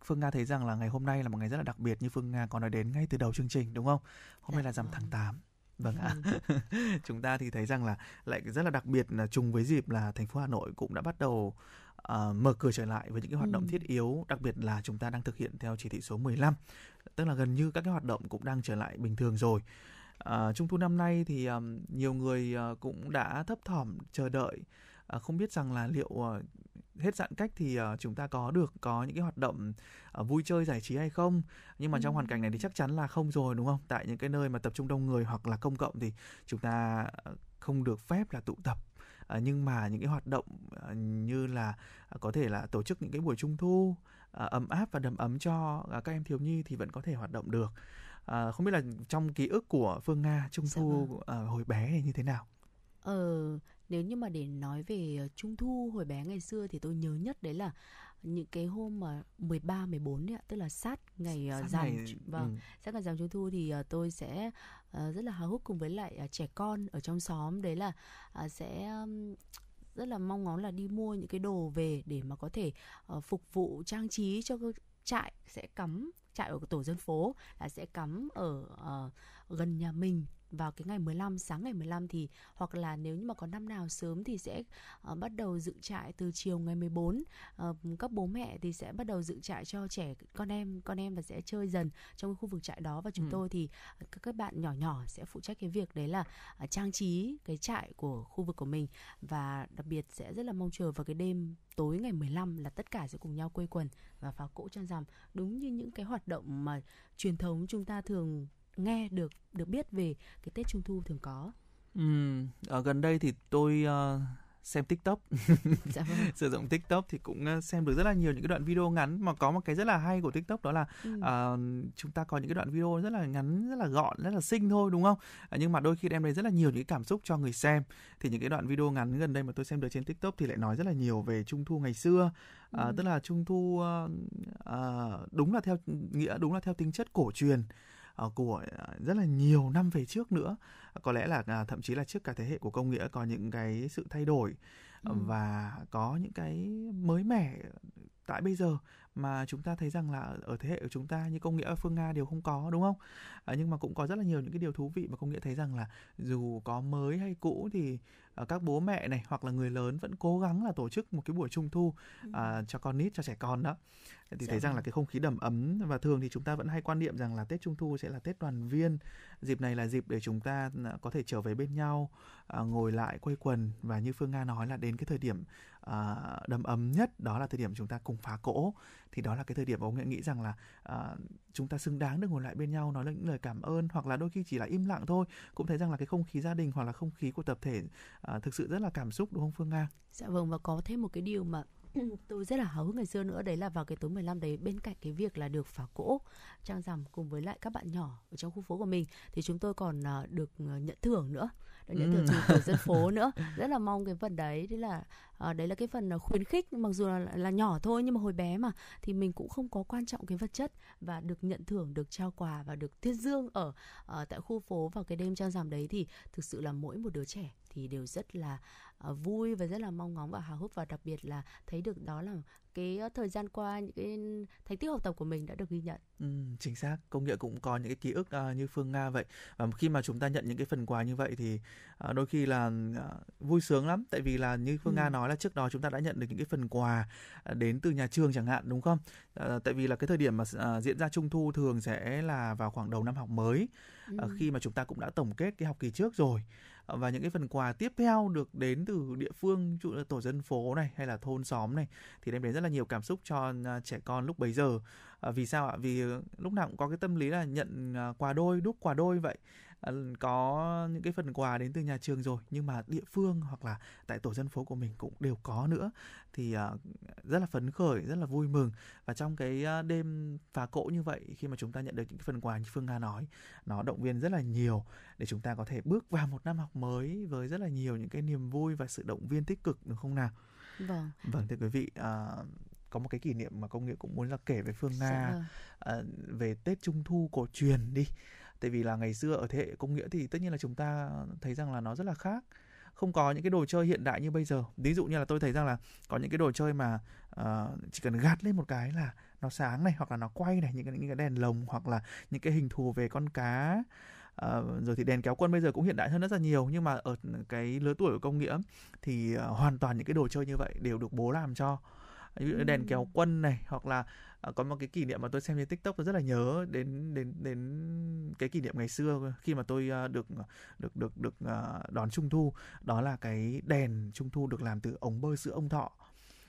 Phương Nga thấy rằng là ngày hôm nay là một ngày rất là đặc biệt như Phương Nga có nói đến ngay từ đầu chương trình đúng không? Hôm nay là rằm tháng 8 Vâng ạ. Chúng ta thì thấy rằng là lại rất là đặc biệt là trùng với dịp là thành phố Hà Nội cũng đã bắt đầu uh, mở cửa trở lại với những cái hoạt động ừ. thiết yếu, đặc biệt là chúng ta đang thực hiện theo chỉ thị số 15. Tức là gần như các cái hoạt động cũng đang trở lại bình thường rồi. Uh, trung thu năm nay thì um, nhiều người uh, cũng đã thấp thỏm chờ đợi uh, không biết rằng là liệu uh, hết giãn cách thì uh, chúng ta có được có những cái hoạt động uh, vui chơi giải trí hay không? Nhưng mà ừ. trong hoàn cảnh này thì chắc chắn là không rồi đúng không? Tại những cái nơi mà tập trung đông người hoặc là công cộng thì chúng ta không được phép là tụ tập. À, nhưng mà những cái hoạt động à, như là à, có thể là tổ chức những cái buổi trung thu à, ấm áp và đầm ấm cho à, các em thiếu nhi thì vẫn có thể hoạt động được. À, không biết là trong ký ức của phương nga trung Dạ thu à, hồi bé thì như thế nào? Ờ, nếu như mà để nói về ờ, Trung thu hồi bé ngày xưa thì tôi nhớ nhất đấy là những cái hôm mà 13, 14 đấy ạ, tức là sát ngày ờ, Sát rằm ngày- Chu- vâng, ừ. sát ngày rằm Trung thu thì ờ, tôi sẽ ờ, rất là háo hức cùng với lại ờ, trẻ con ở trong xóm. Đấy là ờ, sẽ rất là mong ngóng là đi mua những cái đồ về để mà có thể ờ, phục vụ trang trí cho trại. Sẽ cắm trại ở tổ dân phố là sẽ cắm ở ờ, gần nhà mình vào cái ngày 15 sáng ngày 15 thì hoặc là nếu như mà có năm nào sớm thì sẽ ờ, bắt đầu dựng trại từ chiều ngày 14 Ờ, các bố mẹ thì sẽ bắt đầu dựng trại cho trẻ con em con em và sẽ chơi dần trong cái khu vực trại đó và chúng Ừ. tôi thì các các bạn nhỏ nhỏ sẽ phụ trách cái việc đấy là ờ, trang trí cái trại của khu vực của mình và đặc biệt sẽ rất là mong chờ vào cái đêm tối ngày 15 là tất cả sẽ cùng nhau quây quần và pháo cỗ trăng rằm đúng như những cái hoạt động mà truyền thống chúng ta thường nghe được được biết về cái Tết Trung thu thường có. Ừm, ở gần đây thì tôi ờ, xem tiktok Dạ vâng. sử dụng tiktok thì cũng ờ, xem được rất là nhiều những cái đoạn video ngắn mà có một cái rất là hay của tiktok đó là Ừ. Ờ, chúng ta có những cái đoạn video rất là ngắn rất là gọn rất là xinh thôi đúng không Ờ, nhưng mà đôi khi đem đến rất là nhiều những cái cảm xúc cho người xem thì những cái đoạn video ngắn gần đây mà tôi xem được trên tiktok thì lại nói rất là nhiều về trung thu ngày xưa Ờ, Ừ. tức là trung thu ờ, ờ, đúng là theo nghĩa đúng là theo tính chất cổ truyền của ờ, rất là nhiều năm về trước nữa. Có lẽ là à, thậm chí là trước cả thế hệ của công nghĩa có những cái sự thay đổi Ừ. và có những cái mới mẻ tại bây giờ mà chúng ta thấy rằng là ở thế hệ của chúng ta như công nghĩa và phương nga đều không có đúng không? À, nhưng mà cũng có rất là nhiều những cái điều thú vị mà công nghĩa thấy rằng là dù có mới hay cũ thì các bố mẹ này hoặc là người lớn vẫn cố gắng là tổ chức một cái buổi trung thu à, cho con nít cho trẻ con đó thì Dạ thấy rằng là vâng. cái không khí đầm ấm và thường thì chúng ta vẫn hay quan niệm rằng là Tết Trung Thu sẽ là Tết đoàn viên dịp này là dịp để chúng ta à, có thể trở về bên nhau à, ngồi lại quây quần và như Phương Nga nói là đến cái thời điểm à, đầm ấm nhất đó là thời điểm chúng ta cùng phá cỗ thì đó là cái thời điểm ông nghĩ rằng là à, chúng ta xứng đáng được ngồi lại bên nhau nói những lời cảm ơn hoặc là đôi khi chỉ là im lặng thôi cũng thấy rằng là cái không khí gia đình hoặc là không khí của tập thể à, thực sự rất là cảm xúc đúng không Phương Nga? Dạ vâng và có thêm một cái điều mà tôi rất là háo hức ngày xưa nữa, đấy là vào cái tối 15 đấy, bên cạnh cái việc là được phá cỗ trang rằm cùng với lại các bạn nhỏ ở trong khu phố của mình, thì chúng tôi còn ờ, được ờ, nhận thưởng nữa thưởng Ừ. từ tổ dân phố nữa. Rất là mong cái phần đấy. Đấy là à, đấy là cái phần à, khuyến khích. Mặc dù là, là nhỏ thôi nhưng mà hồi bé mà thì mình cũng không có quan trọng cái vật chất và được nhận thưởng được trao quà và được tuyên dương ở ở tại khu phố vào cái đêm trang rằm đấy thì thực sự là mỗi một đứa trẻ thì đều rất là à, vui và rất là mong ngóng và hào hức. Và đặc biệt là thấy được đó là cái thời gian qua những cái thành tích học tập của mình đã được ghi nhận. Ừ, chính xác công nghệ cũng có những cái ký ức à, như phương nga vậy và khi mà chúng ta nhận những cái phần quà như vậy thì à, đôi khi là à, vui sướng lắm tại vì là như phương Ừ. nga nói là trước đó chúng ta đã nhận được những cái phần quà à, đến từ nhà trường chẳng hạn đúng không à, tại vì là cái thời điểm mà à, diễn ra trung thu thường sẽ là vào khoảng đầu năm học mới Ừ. khi mà chúng ta cũng đã tổng kết cái học kỳ trước rồi và những cái phần quà tiếp theo được đến từ địa phương ví dụ là tổ dân phố này hay là thôn xóm này thì đem đến rất là nhiều cảm xúc cho à, trẻ con lúc bấy giờ À, vì sao ạ? Vì lúc nào cũng có cái tâm lý là nhận à, quà đôi, đúc quà đôi vậy. À, có những cái phần quà đến từ nhà trường rồi nhưng mà địa phương hoặc là tại tổ dân phố của mình cũng đều có nữa thì à, rất là phấn khởi, rất là vui mừng và trong cái à, đêm phá cỗ như vậy khi mà chúng ta nhận được những cái phần quà như Phương Nga nói nó động viên rất là nhiều để chúng ta có thể bước vào một năm học mới với rất là nhiều những cái niềm vui và sự động viên tích cực đúng không nào? Vâng. Vâng thưa quý vị, à, có một cái kỷ niệm mà công nghệ cũng muốn là kể với Phương Nga Dạ vâng. à, về Tết Trung Thu cổ truyền đi. Tại vì là ngày xưa ở thế hệ công nghĩa thì tất nhiên là chúng ta thấy rằng là nó rất là khác. Không có những cái đồ chơi hiện đại như bây giờ. Ví dụ như là tôi thấy rằng là có những cái đồ chơi mà à, chỉ cần gạt lên một cái là nó sáng này hoặc là nó quay này những cái những cái đèn lồng hoặc là những cái hình thù về con cá À, rồi thì đèn kéo quân bây giờ cũng hiện đại hơn rất là nhiều nhưng mà ở cái lứa tuổi của công nghĩa thì à, hoàn toàn những cái đồ chơi như vậy đều được bố làm cho ví dụ đèn kéo quân này hoặc là à, có một cái kỷ niệm mà tôi xem trên tiktok tôi rất là nhớ đến đến đến cái kỷ niệm ngày xưa khi mà tôi ờ, ờ, được được được được đón trung thu. Đó là cái đèn trung thu được làm từ ống bơ sữa ông thọ.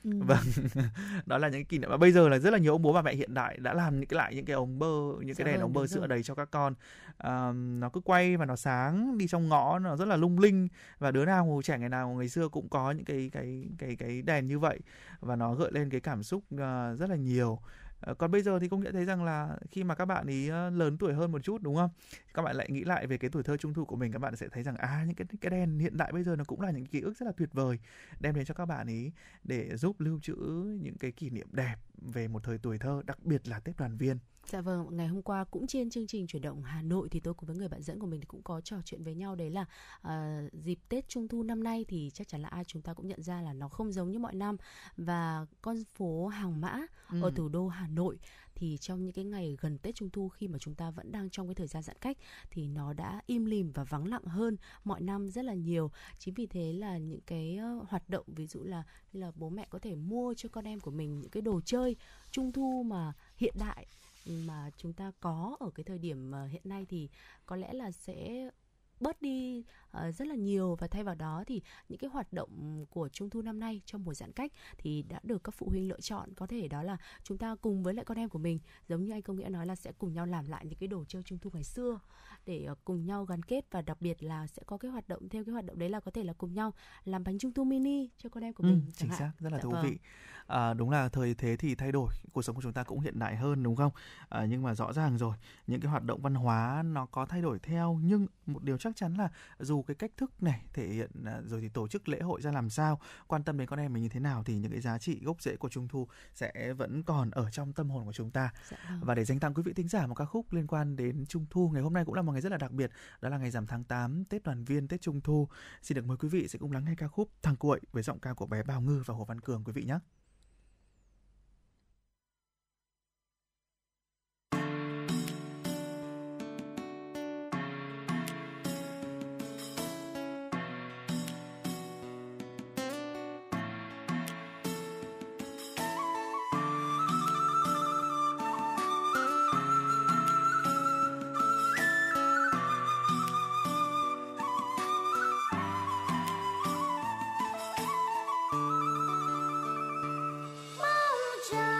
Ừ. Vâng, đó là những kỷ niệm mà bây giờ là rất là nhiều ông bố bà mẹ hiện đại đã làm những cái lại những cái ống bơ, những cái Dạ đèn vâng, ống bơ sữa đấy cho các con. À, nó cứ quay và nó sáng đi trong ngõ nó rất là lung linh và đứa nào trẻ ngày nào ngày xưa cũng có những cái cái cái cái đèn như vậy và nó gợi lên cái cảm xúc à, rất là nhiều. Ờ, còn bây giờ thì công nhận thấy rằng là khi mà các bạn ý lớn tuổi hơn một chút đúng không? Các bạn lại nghĩ lại về cái tuổi thơ trung thu của mình các bạn sẽ thấy rằng à những cái cái đèn hiện đại bây giờ nó cũng là những ký ức rất là tuyệt vời đem đến cho các bạn ý để giúp lưu trữ những cái kỷ niệm đẹp về một thời tuổi thơ, đặc biệt là Tết đoàn viên. Dạ vâng, ngày hôm qua cũng trên chương trình chuyển động Hà Nội thì tôi cùng với người bạn dẫn của mình thì cũng có trò chuyện với nhau đấy là à, dịp Tết Trung thu năm nay thì chắc chắn là ai chúng ta cũng nhận ra là nó không giống như mọi năm và con phố Hàng Mã Ừ. ở thủ đô Hà Nội thì trong những cái ngày gần Tết Trung thu khi mà chúng ta vẫn đang trong cái thời gian giãn cách thì nó đã im lìm và vắng lặng hơn mọi năm rất là nhiều. Chính vì thế là những cái ờ, hoạt động ví dụ là là bố mẹ có thể mua cho con em của mình những cái đồ chơi Trung thu mà hiện đại mà chúng ta có ở cái thời điểm ờ, hiện nay thì có lẽ là sẽ bớt đi ờ, rất là nhiều và thay vào đó thì những cái hoạt động của trung thu năm nay trong mùa giãn cách thì đã được các phụ huynh lựa chọn có thể đó là chúng ta cùng với lại con em của mình giống như anh công nghĩa nói là sẽ cùng nhau làm lại những cái đồ chơi trung thu ngày xưa để ờ, cùng nhau gắn kết và đặc biệt là sẽ có cái hoạt động theo cái hoạt động đấy là có thể là cùng nhau làm bánh trung thu mini cho con em của Ừ, mình chính chẳng xác, hạn. rất là Dạ thú vâng. vị. À, đúng là thời thế thì thay đổi, cuộc sống của chúng ta cũng hiện đại hơn đúng không? À, nhưng mà rõ ràng rồi, những cái hoạt động văn hóa nó có thay đổi theo nhưng một điều chắc chắn là dù cái cách thức này thể hiện à, rồi thì tổ chức lễ hội ra làm sao, quan tâm đến con em mình như thế nào thì những cái giá trị gốc rễ của Trung thu sẽ vẫn còn ở trong tâm hồn của chúng ta. Dạ vâng. Và để dành tặng quý vị thính giả một ca khúc liên quan đến Trung thu, ngày hôm nay cũng là một ngày rất là đặc biệt, đó là ngày rằm tháng 8, Tết đoàn viên, Tết Trung thu. Xin được mời quý vị sẽ cùng lắng nghe ca khúc Thằng Cuội với giọng ca của bé Bào Ngư và Hồ Văn Cường quý vị nhé. ちゃ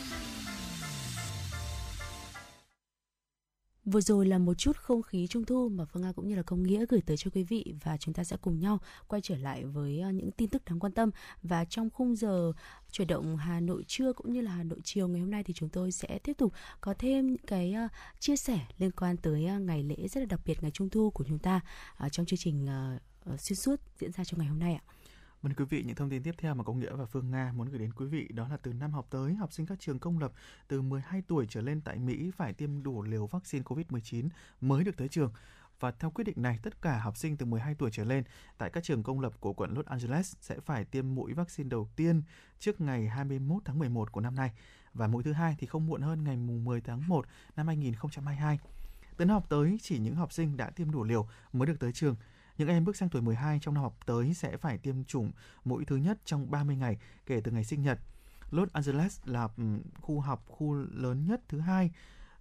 Vừa rồi là một chút không khí trung thu mà Phương Nga cũng như là Công Nghĩa gửi tới cho quý vị và chúng ta sẽ cùng nhau quay trở lại với ờ, những tin tức đáng quan tâm và trong khung giờ chuyển động Hà Nội trưa cũng như là Hà Nội chiều ngày hôm nay thì chúng tôi sẽ tiếp tục có thêm những cái ờ, chia sẻ liên quan tới ờ, ngày lễ rất là đặc biệt, ngày Trung thu của chúng ta trong chương trình xuyên suốt diễn ra trong ngày hôm nay ạ. Vâng quý vị, những thông tin tiếp theo mà Công Nghĩa và Phương Nga muốn gửi đến quý vị đó là từ năm học tới, học sinh các trường công lập từ 12 tuổi trở lên tại Mỹ phải tiêm đủ liều vaccine COVID-19 mới được tới trường. Và theo quyết định này, tất cả học sinh từ 12 tuổi trở lên tại các trường công lập của quận Los Angeles sẽ phải tiêm mũi vaccine đầu tiên trước ngày 21 tháng 11 của năm nay và mũi thứ hai thì không muộn hơn ngày 10 tháng 1 năm 2022. Từ năm học tới, chỉ những học sinh đã tiêm đủ liều mới được tới trường. Những em bước sang tuổi 12 trong năm học tới sẽ phải tiêm chủng mũi thứ nhất trong 30 ngày kể từ ngày sinh nhật. Los Angeles là khu học khu lớn nhất thứ hai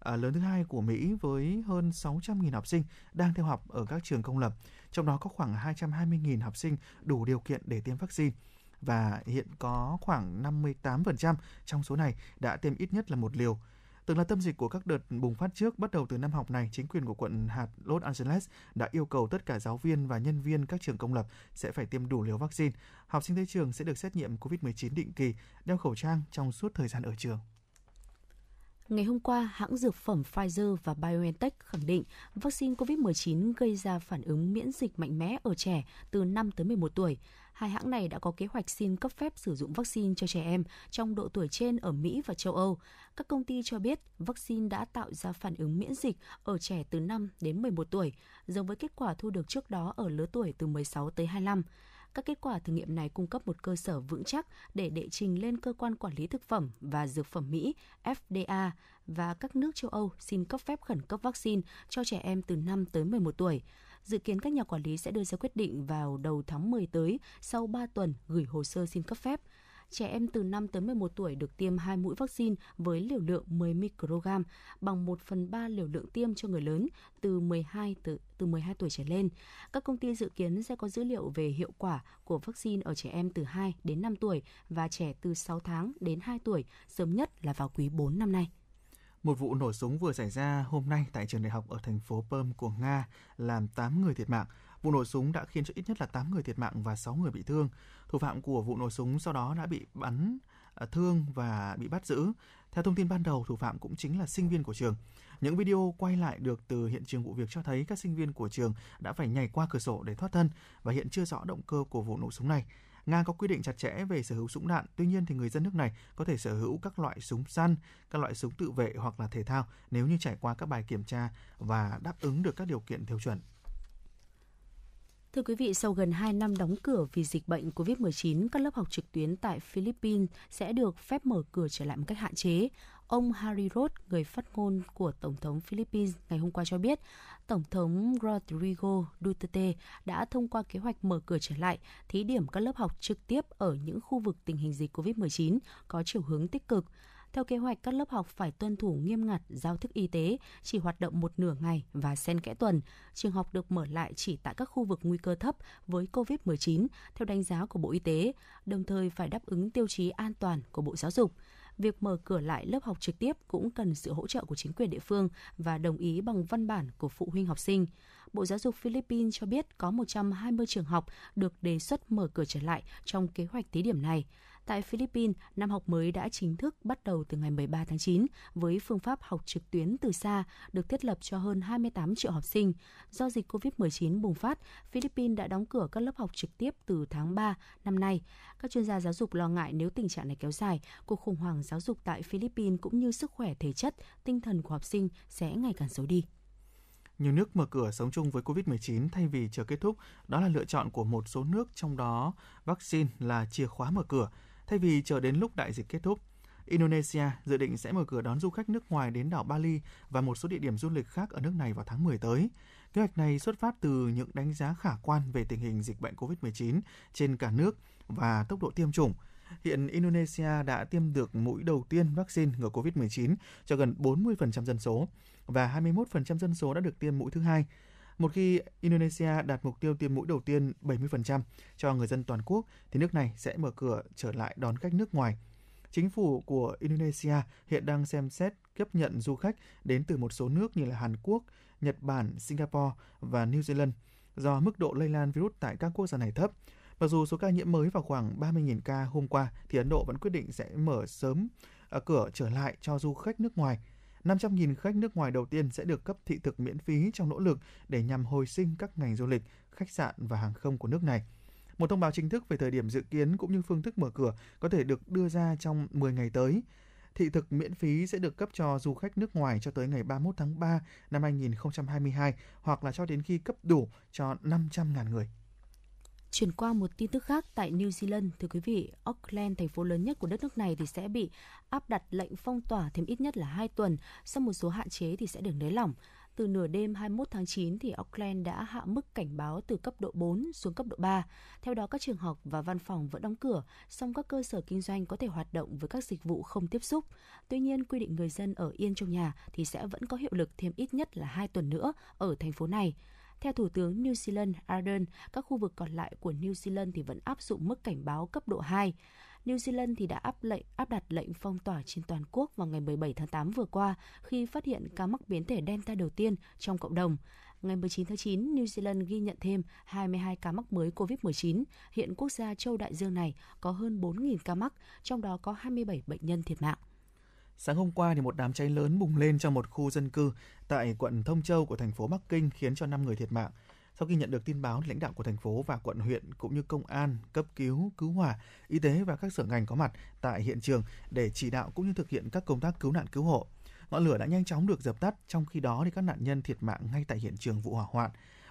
à, lớn thứ hai của Mỹ với hơn 600.000 học sinh đang theo học ở các trường công lập. Trong đó có khoảng 220.000 học sinh đủ điều kiện để tiêm vaccine và hiện có khoảng 58% trong số này đã tiêm ít nhất là một liều. Từng là tâm dịch của các đợt bùng phát trước, bắt đầu từ năm học này, chính quyền của quận hạt Los Angeles đã yêu cầu tất cả giáo viên và nhân viên các trường công lập sẽ phải tiêm đủ liều vaccine. Học sinh tới trường sẽ được xét nghiệm COVID-19 định kỳ, đeo khẩu trang trong suốt thời gian ở trường. Ngày hôm qua, hãng dược phẩm Pfizer và BioNTech khẳng định vaccine COVID-19 gây ra phản ứng miễn dịch mạnh mẽ ở trẻ từ 5 tới 11 tuổi. Hai hãng này đã có kế hoạch xin cấp phép sử dụng vaccine cho trẻ em trong độ tuổi trên ở Mỹ và châu Âu. Các công ty cho biết vaccine đã tạo ra phản ứng miễn dịch ở trẻ từ 5 đến 11 tuổi, giống với kết quả thu được trước đó ở lứa tuổi từ 16 tới 25. Các kết quả thử nghiệm này cung cấp một cơ sở vững chắc để đệ trình lên cơ quan quản lý thực phẩm và dược phẩm Mỹ FDA và các nước châu Âu xin cấp phép khẩn cấp vaccine cho trẻ em từ 5 tới 11 tuổi. Dự kiến các nhà quản lý sẽ đưa ra quyết định vào đầu tháng 10 tới sau 3 tuần gửi hồ sơ xin cấp phép trẻ em từ 5 tới 11 tuổi được tiêm 2 mũi vaccine với liều lượng 10 microgram bằng 1 phần 3 liều lượng tiêm cho người lớn từ 12 từ, từ 12 tuổi trở lên. Các công ty dự kiến sẽ có dữ liệu về hiệu quả của vaccine ở trẻ em từ 2 đến 5 tuổi và trẻ từ 6 tháng đến 2 tuổi, sớm nhất là vào quý 4 năm nay. Một vụ nổ súng vừa xảy ra hôm nay tại trường đại học ở thành phố Perm của Nga làm 8 người thiệt mạng. Vụ nổ súng đã khiến cho ít nhất là 8 người thiệt mạng và 6 người bị thương. Thủ phạm của vụ nổ súng sau đó đã bị bắn à, thương và bị bắt giữ. Theo thông tin ban đầu, thủ phạm cũng chính là sinh viên của trường. Những video quay lại được từ hiện trường vụ việc cho thấy các sinh viên của trường đã phải nhảy qua cửa sổ để thoát thân và hiện chưa rõ động cơ của vụ nổ súng này. Nga có quy định chặt chẽ về sở hữu súng đạn, tuy nhiên thì người dân nước này có thể sở hữu các loại súng săn, các loại súng tự vệ hoặc là thể thao nếu như trải qua các bài kiểm tra và đáp ứng được các điều kiện tiêu chuẩn. Thưa quý vị, sau gần 2 năm đóng cửa vì dịch bệnh COVID-19, các lớp học trực tuyến tại Philippines sẽ được phép mở cửa trở lại một cách hạn chế. Ông Harry Roth, người phát ngôn của Tổng thống Philippines, ngày hôm qua cho biết, Tổng thống Rodrigo Duterte đã thông qua kế hoạch mở cửa trở lại, thí điểm các lớp học trực tiếp ở những khu vực tình hình dịch COVID-19 có chiều hướng tích cực. Theo kế hoạch, các lớp học phải tuân thủ nghiêm ngặt giao thức y tế, chỉ hoạt động một nửa ngày và xen kẽ tuần. Trường học được mở lại chỉ tại các khu vực nguy cơ thấp với COVID-19 theo đánh giá của Bộ Y tế, đồng thời phải đáp ứng tiêu chí an toàn của Bộ Giáo dục việc mở cửa lại lớp học trực tiếp cũng cần sự hỗ trợ của chính quyền địa phương và đồng ý bằng văn bản của phụ huynh học sinh. Bộ Giáo dục Philippines cho biết có 120 trường học được đề xuất mở cửa trở lại trong kế hoạch thí điểm này. Tại Philippines, năm học mới đã chính thức bắt đầu từ ngày 13 tháng 9 với phương pháp học trực tuyến từ xa được thiết lập cho hơn 28 triệu học sinh. Do dịch COVID-19 bùng phát, Philippines đã đóng cửa các lớp học trực tiếp từ tháng 3 năm nay. Các chuyên gia giáo dục lo ngại nếu tình trạng này kéo dài, cuộc khủng hoảng giáo dục tại Philippines cũng như sức khỏe thể chất, tinh thần của học sinh sẽ ngày càng xấu đi. Nhiều nước mở cửa sống chung với COVID-19 thay vì chờ kết thúc, đó là lựa chọn của một số nước trong đó vaccine là chìa khóa mở cửa thay vì chờ đến lúc đại dịch kết thúc. Indonesia dự định sẽ mở cửa đón du khách nước ngoài đến đảo Bali và một số địa điểm du lịch khác ở nước này vào tháng 10 tới. Kế hoạch này xuất phát từ những đánh giá khả quan về tình hình dịch bệnh COVID-19 trên cả nước và tốc độ tiêm chủng. Hiện Indonesia đã tiêm được mũi đầu tiên vaccine ngừa COVID-19 cho gần 40% dân số và 21% dân số đã được tiêm mũi thứ hai. Một khi Indonesia đạt mục tiêu tiêm mũi đầu tiên 70% cho người dân toàn quốc thì nước này sẽ mở cửa trở lại đón khách nước ngoài. Chính phủ của Indonesia hiện đang xem xét tiếp nhận du khách đến từ một số nước như là Hàn Quốc, Nhật Bản, Singapore và New Zealand do mức độ lây lan virus tại các quốc gia này thấp. Mặc dù số ca nhiễm mới vào khoảng 30.000 ca hôm qua, thì Ấn Độ vẫn quyết định sẽ mở sớm ở cửa trở lại cho du khách nước ngoài. 500.000 khách nước ngoài đầu tiên sẽ được cấp thị thực miễn phí trong nỗ lực để nhằm hồi sinh các ngành du lịch, khách sạn và hàng không của nước này. Một thông báo chính thức về thời điểm dự kiến cũng như phương thức mở cửa có thể được đưa ra trong 10 ngày tới. Thị thực miễn phí sẽ được cấp cho du khách nước ngoài cho tới ngày 31 tháng 3 năm 2022 hoặc là cho đến khi cấp đủ cho 500.000 người. Chuyển qua một tin tức khác tại New Zealand, thưa quý vị, Auckland, thành phố lớn nhất của đất nước này thì sẽ bị áp đặt lệnh phong tỏa thêm ít nhất là 2 tuần, sau một số hạn chế thì sẽ được nới lỏng. Từ nửa đêm 21 tháng 9 thì Auckland đã hạ mức cảnh báo từ cấp độ 4 xuống cấp độ 3. Theo đó các trường học và văn phòng vẫn đóng cửa, song các cơ sở kinh doanh có thể hoạt động với các dịch vụ không tiếp xúc. Tuy nhiên, quy định người dân ở yên trong nhà thì sẽ vẫn có hiệu lực thêm ít nhất là 2 tuần nữa ở thành phố này. Theo Thủ tướng New Zealand Ardern, các khu vực còn lại của New Zealand thì vẫn áp dụng mức cảnh báo cấp độ 2. New Zealand thì đã áp lệnh áp đặt lệnh phong tỏa trên toàn quốc vào ngày 17 tháng 8 vừa qua khi phát hiện ca mắc biến thể Delta đầu tiên trong cộng đồng. Ngày 19 tháng 9, New Zealand ghi nhận thêm 22 ca mắc mới COVID-19. Hiện quốc gia châu đại dương này có hơn 4.000 ca mắc, trong đó có 27 bệnh nhân thiệt mạng. Sáng hôm qua thì một đám cháy lớn bùng lên trong một khu dân cư tại quận Thông Châu của thành phố Bắc Kinh khiến cho 5 người thiệt mạng. Sau khi nhận được tin báo, lãnh đạo của thành phố và quận huyện cũng như công an, cấp cứu, cứu hỏa, y tế và các sở ngành có mặt tại hiện trường để chỉ đạo cũng như thực hiện các công tác cứu nạn cứu hộ. Ngọn lửa đã nhanh chóng được dập tắt, trong khi đó thì các nạn nhân thiệt mạng ngay tại hiện trường vụ hỏa hoạn.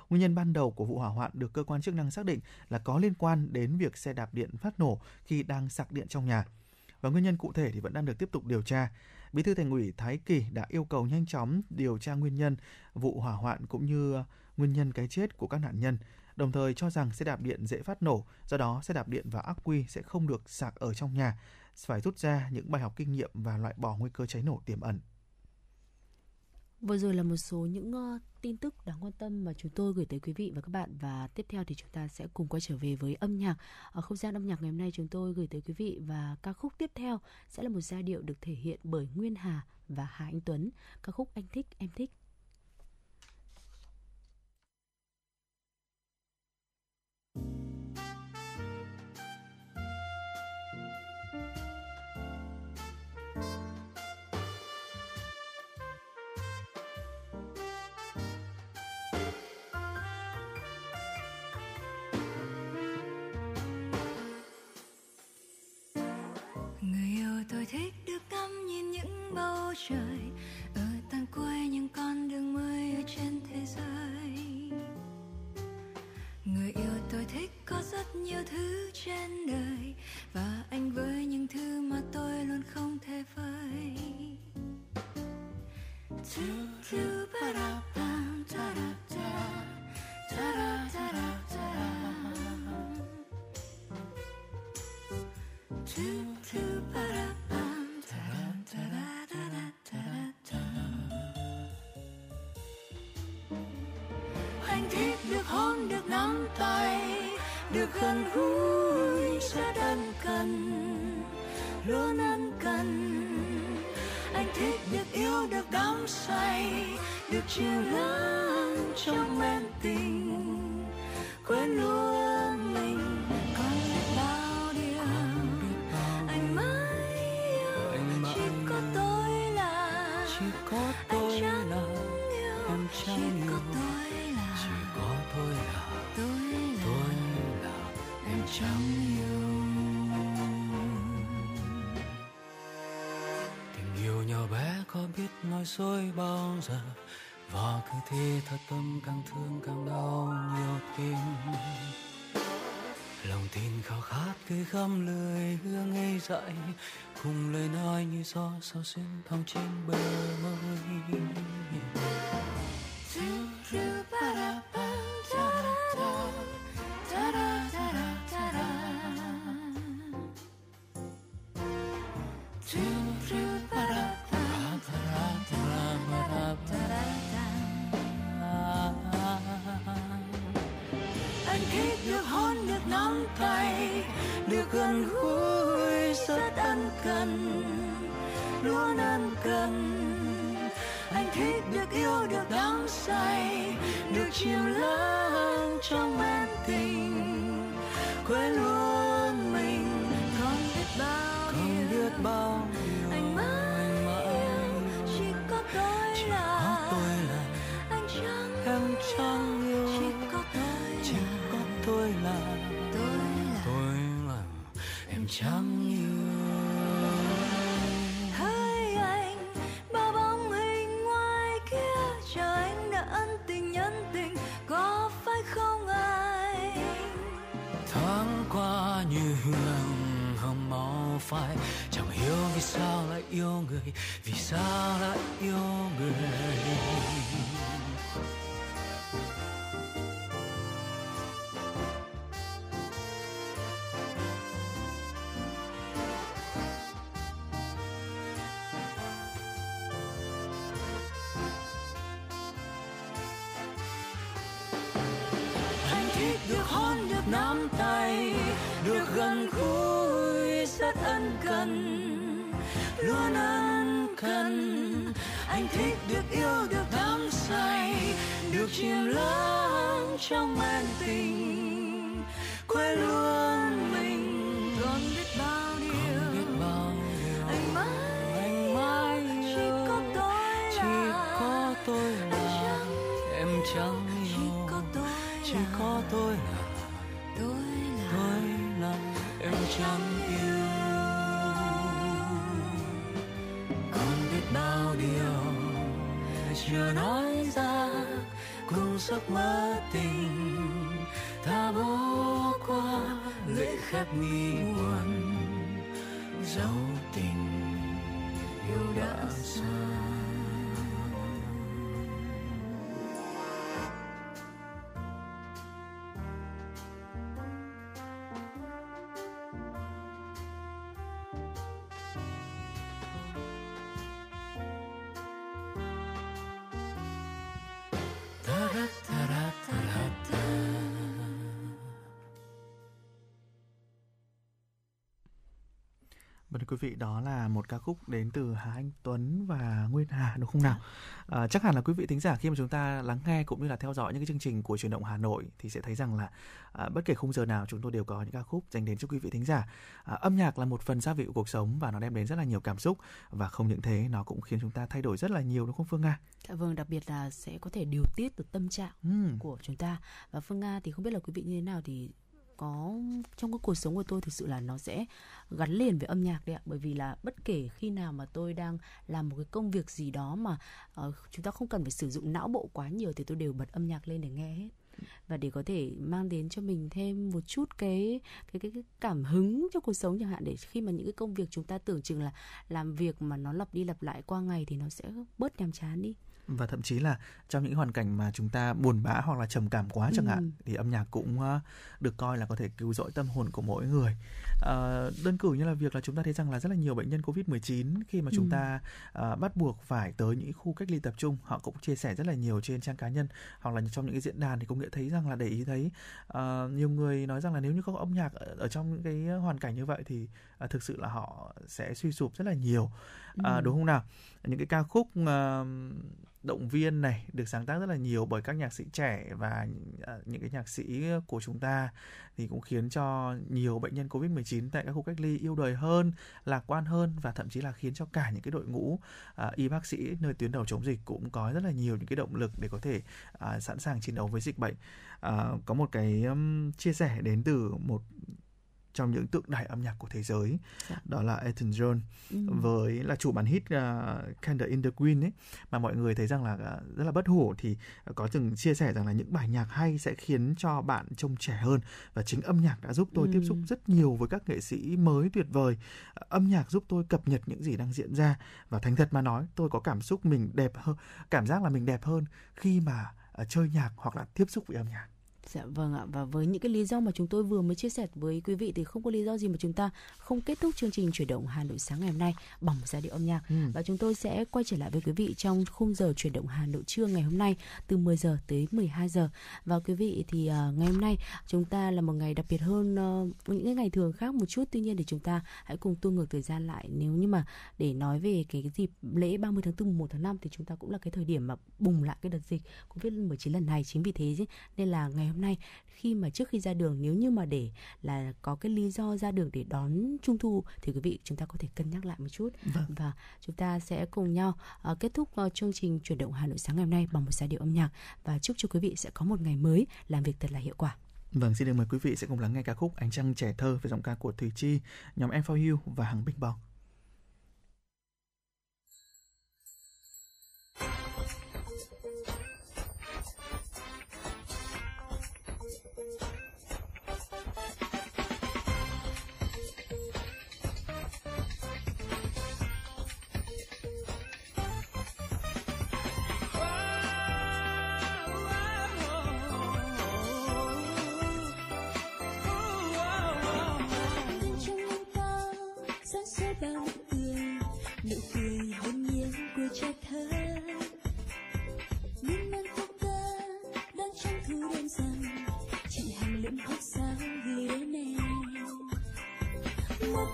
Nguyên nhân ban đầu của vụ hỏa hoạn được cơ quan chức năng xác định là có liên quan đến việc xe đạp điện phát nổ khi đang sạc điện trong nhà. Và nguyên nhân cụ thể thì vẫn đang được tiếp tục điều tra. Bí thư Thành ủy Thái Kỳ đã yêu cầu nhanh chóng điều tra nguyên nhân vụ hỏa hoạn cũng như ờ, nguyên nhân cái chết của các nạn nhân, đồng thời cho rằng xe đạp điện dễ phát nổ, do đó xe đạp điện và ắc quy sẽ không được sạc ở trong nhà, phải rút ra những bài học kinh nghiệm và loại bỏ nguy cơ cháy nổ tiềm ẩn. Vừa rồi là một số những uh, tin tức đáng quan tâm mà chúng tôi gửi tới quý vị và các bạn và tiếp theo thì chúng ta sẽ cùng quay trở về với âm nhạc. Ở không gian âm nhạc ngày hôm nay chúng tôi gửi tới quý vị và ca khúc tiếp theo sẽ là một giai điệu được thể hiện bởi Nguyên Hà và Hà Anh Tuấn. Ca khúc Anh thích em thích. Thích được ngắm nhìn những bầu trời, ở tận cuối những con đường mới ở trên thế giới. Người yêu tôi thích có rất nhiều thứ trên đời, và anh với những thứ mà tôi luôn không thể vơi Tu tu thiết được hôn được nắm tay, được gần gũi rất ân cần, luôn ân cần. Anh thích được yêu, được đắm say, được chiều giờ. Và cứ thế thật tâm càng thương càng đau nhiều tim lòng tin khao khát cứ khâm lời hương ngây dại, cùng lời nói như gió sao xuyên thong trên bờ. Cùng giấc mơ tình ta bỏ qua lễ khép mi buồn dấu tình yêu đã xa. Quý vị, đó là một ca khúc đến từ Hà Anh Tuấn và Nguyên Hà đúng không nào? À, chắc hẳn là quý vị thính giả khi mà chúng ta lắng nghe cũng như là theo dõi những cái chương trình của truyền động Hà Nội thì sẽ thấy rằng là à, bất kể khung giờ nào chúng tôi đều có những ca khúc dành đến cho quý vị thính giả. À, âm nhạc là một phần gia vị của cuộc sống và nó đem đến rất là nhiều cảm xúc và không những thế nó cũng khiến chúng ta thay đổi rất là nhiều đúng không Phương Nga? Dạ vâng, đặc biệt là sẽ có thể điều tiết được tâm trạng Ừm. của chúng ta. Và Phương Nga thì không biết là quý vị như thế nào thì có trong cái cuộc sống của tôi thực sự là nó sẽ gắn liền với âm nhạc đấy ạ. Bởi vì là bất kể khi nào mà tôi đang làm một cái công việc gì đó mà uh, chúng ta không cần phải sử dụng não bộ quá nhiều thì tôi đều bật âm nhạc lên để nghe hết. Và để có thể mang đến cho mình thêm một chút cái cái cái, cái cảm hứng cho cuộc sống chẳng hạn. Để khi mà những cái công việc chúng ta tưởng chừng là làm việc mà nó lặp đi lặp lại qua ngày thì nó sẽ bớt nhàm chán đi và thậm chí là trong những hoàn cảnh mà chúng ta buồn bã hoặc là trầm cảm quá chẳng Ừ. hạn thì âm nhạc cũng ờ, được coi là có thể cứu rỗi tâm hồn của mỗi người Ờ, đơn cử như là việc là chúng ta thấy rằng là rất là nhiều bệnh nhân covid 19 khi mà chúng Ừ. ta ờ, bắt buộc phải tới những khu cách ly tập trung họ cũng chia sẻ rất là nhiều trên trang cá nhân hoặc là trong những cái diễn đàn thì cũng đã thấy rằng là để ý thấy ờ, nhiều người nói rằng là nếu như không có âm nhạc ở, ở trong những cái hoàn cảnh như vậy thì ờ, thực sự là họ sẽ suy sụp rất là nhiều À, Ừ. đúng không nào những cái ca khúc ờ, động viên này được sáng tác rất là nhiều bởi các nhạc sĩ trẻ và ờ, những cái nhạc sĩ của chúng ta thì cũng khiến cho nhiều bệnh nhân Covid-19 tại các khu cách ly yêu đời hơn, lạc quan hơn và thậm chí là khiến cho cả những cái đội ngũ à, y bác sĩ nơi tuyến đầu chống dịch cũng có rất là nhiều những cái động lực để có thể à, sẵn sàng chiến đấu với dịch bệnh. À, có một cái um, chia sẻ đến từ một trong những tượng đài âm nhạc của thế giới Dạ. đó là Elton John Ừ. với là chủ bản hit uh, Candle in the Wind ấy mà mọi người thấy rằng là à, rất là bất hủ thì có từng chia sẻ rằng là những bài nhạc hay sẽ khiến cho bạn trông trẻ hơn và chính âm nhạc đã giúp tôi Ừ. tiếp xúc rất nhiều với các nghệ sĩ mới tuyệt vời À, âm nhạc giúp tôi cập nhật những gì đang diễn ra và thành thật mà nói tôi có cảm xúc mình đẹp hơn cảm giác là mình đẹp hơn khi mà à, chơi nhạc hoặc là tiếp xúc với âm nhạc Dạ vâng ạ. Và với những cái lý do mà chúng tôi vừa mới chia sẻ với quý vị thì không có lý do gì mà chúng ta không kết thúc chương trình chuyển động Hà Nội sáng ngày hôm nay bằng một giai điệu âm nhạc. Ừ. và chúng tôi sẽ quay trở lại với quý vị trong khung giờ chuyển động Hà Nội trưa ngày hôm nay từ 10 giờ tới 12 giờ. Và quý vị thì à, ngày hôm nay chúng ta là một ngày đặc biệt hơn ờ, những cái ngày thường khác một chút. Tuy nhiên thì chúng ta hãy cùng tua ngược thời gian lại. Nếu như mà để nói về cái, cái dịp lễ 30 tháng 4 mùng 1 tháng 5 thì chúng ta cũng là cái thời điểm mà bùng lại cái đợt dịch Covid-19 lần này. Chính vì thế nên là ngày hôm nay khi mà trước khi ra đường nếu như mà để là có cái lý do ra đường để đón trung thu thì quý vị chúng ta có thể cân nhắc lại một chút Vâng. và chúng ta sẽ cùng nhau ờ, kết thúc ờ, chương trình chuyển động Hà Nội sáng ngày hôm nay bằng một giai điệu âm nhạc và chúc cho quý vị sẽ có một ngày mới làm việc thật là hiệu quả. Vâng, xin được mời quý vị sẽ cùng lắng nghe ca khúc Ánh trăng trẻ thơ với giọng ca của Thùy Chi, nhóm Em For You và Hằng Big Bang.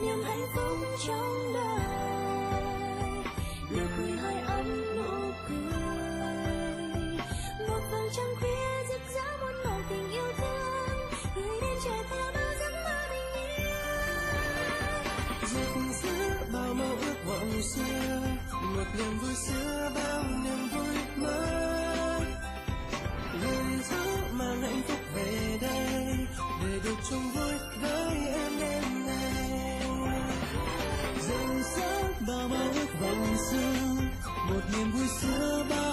Niềm hạnh phúc trong Sebagai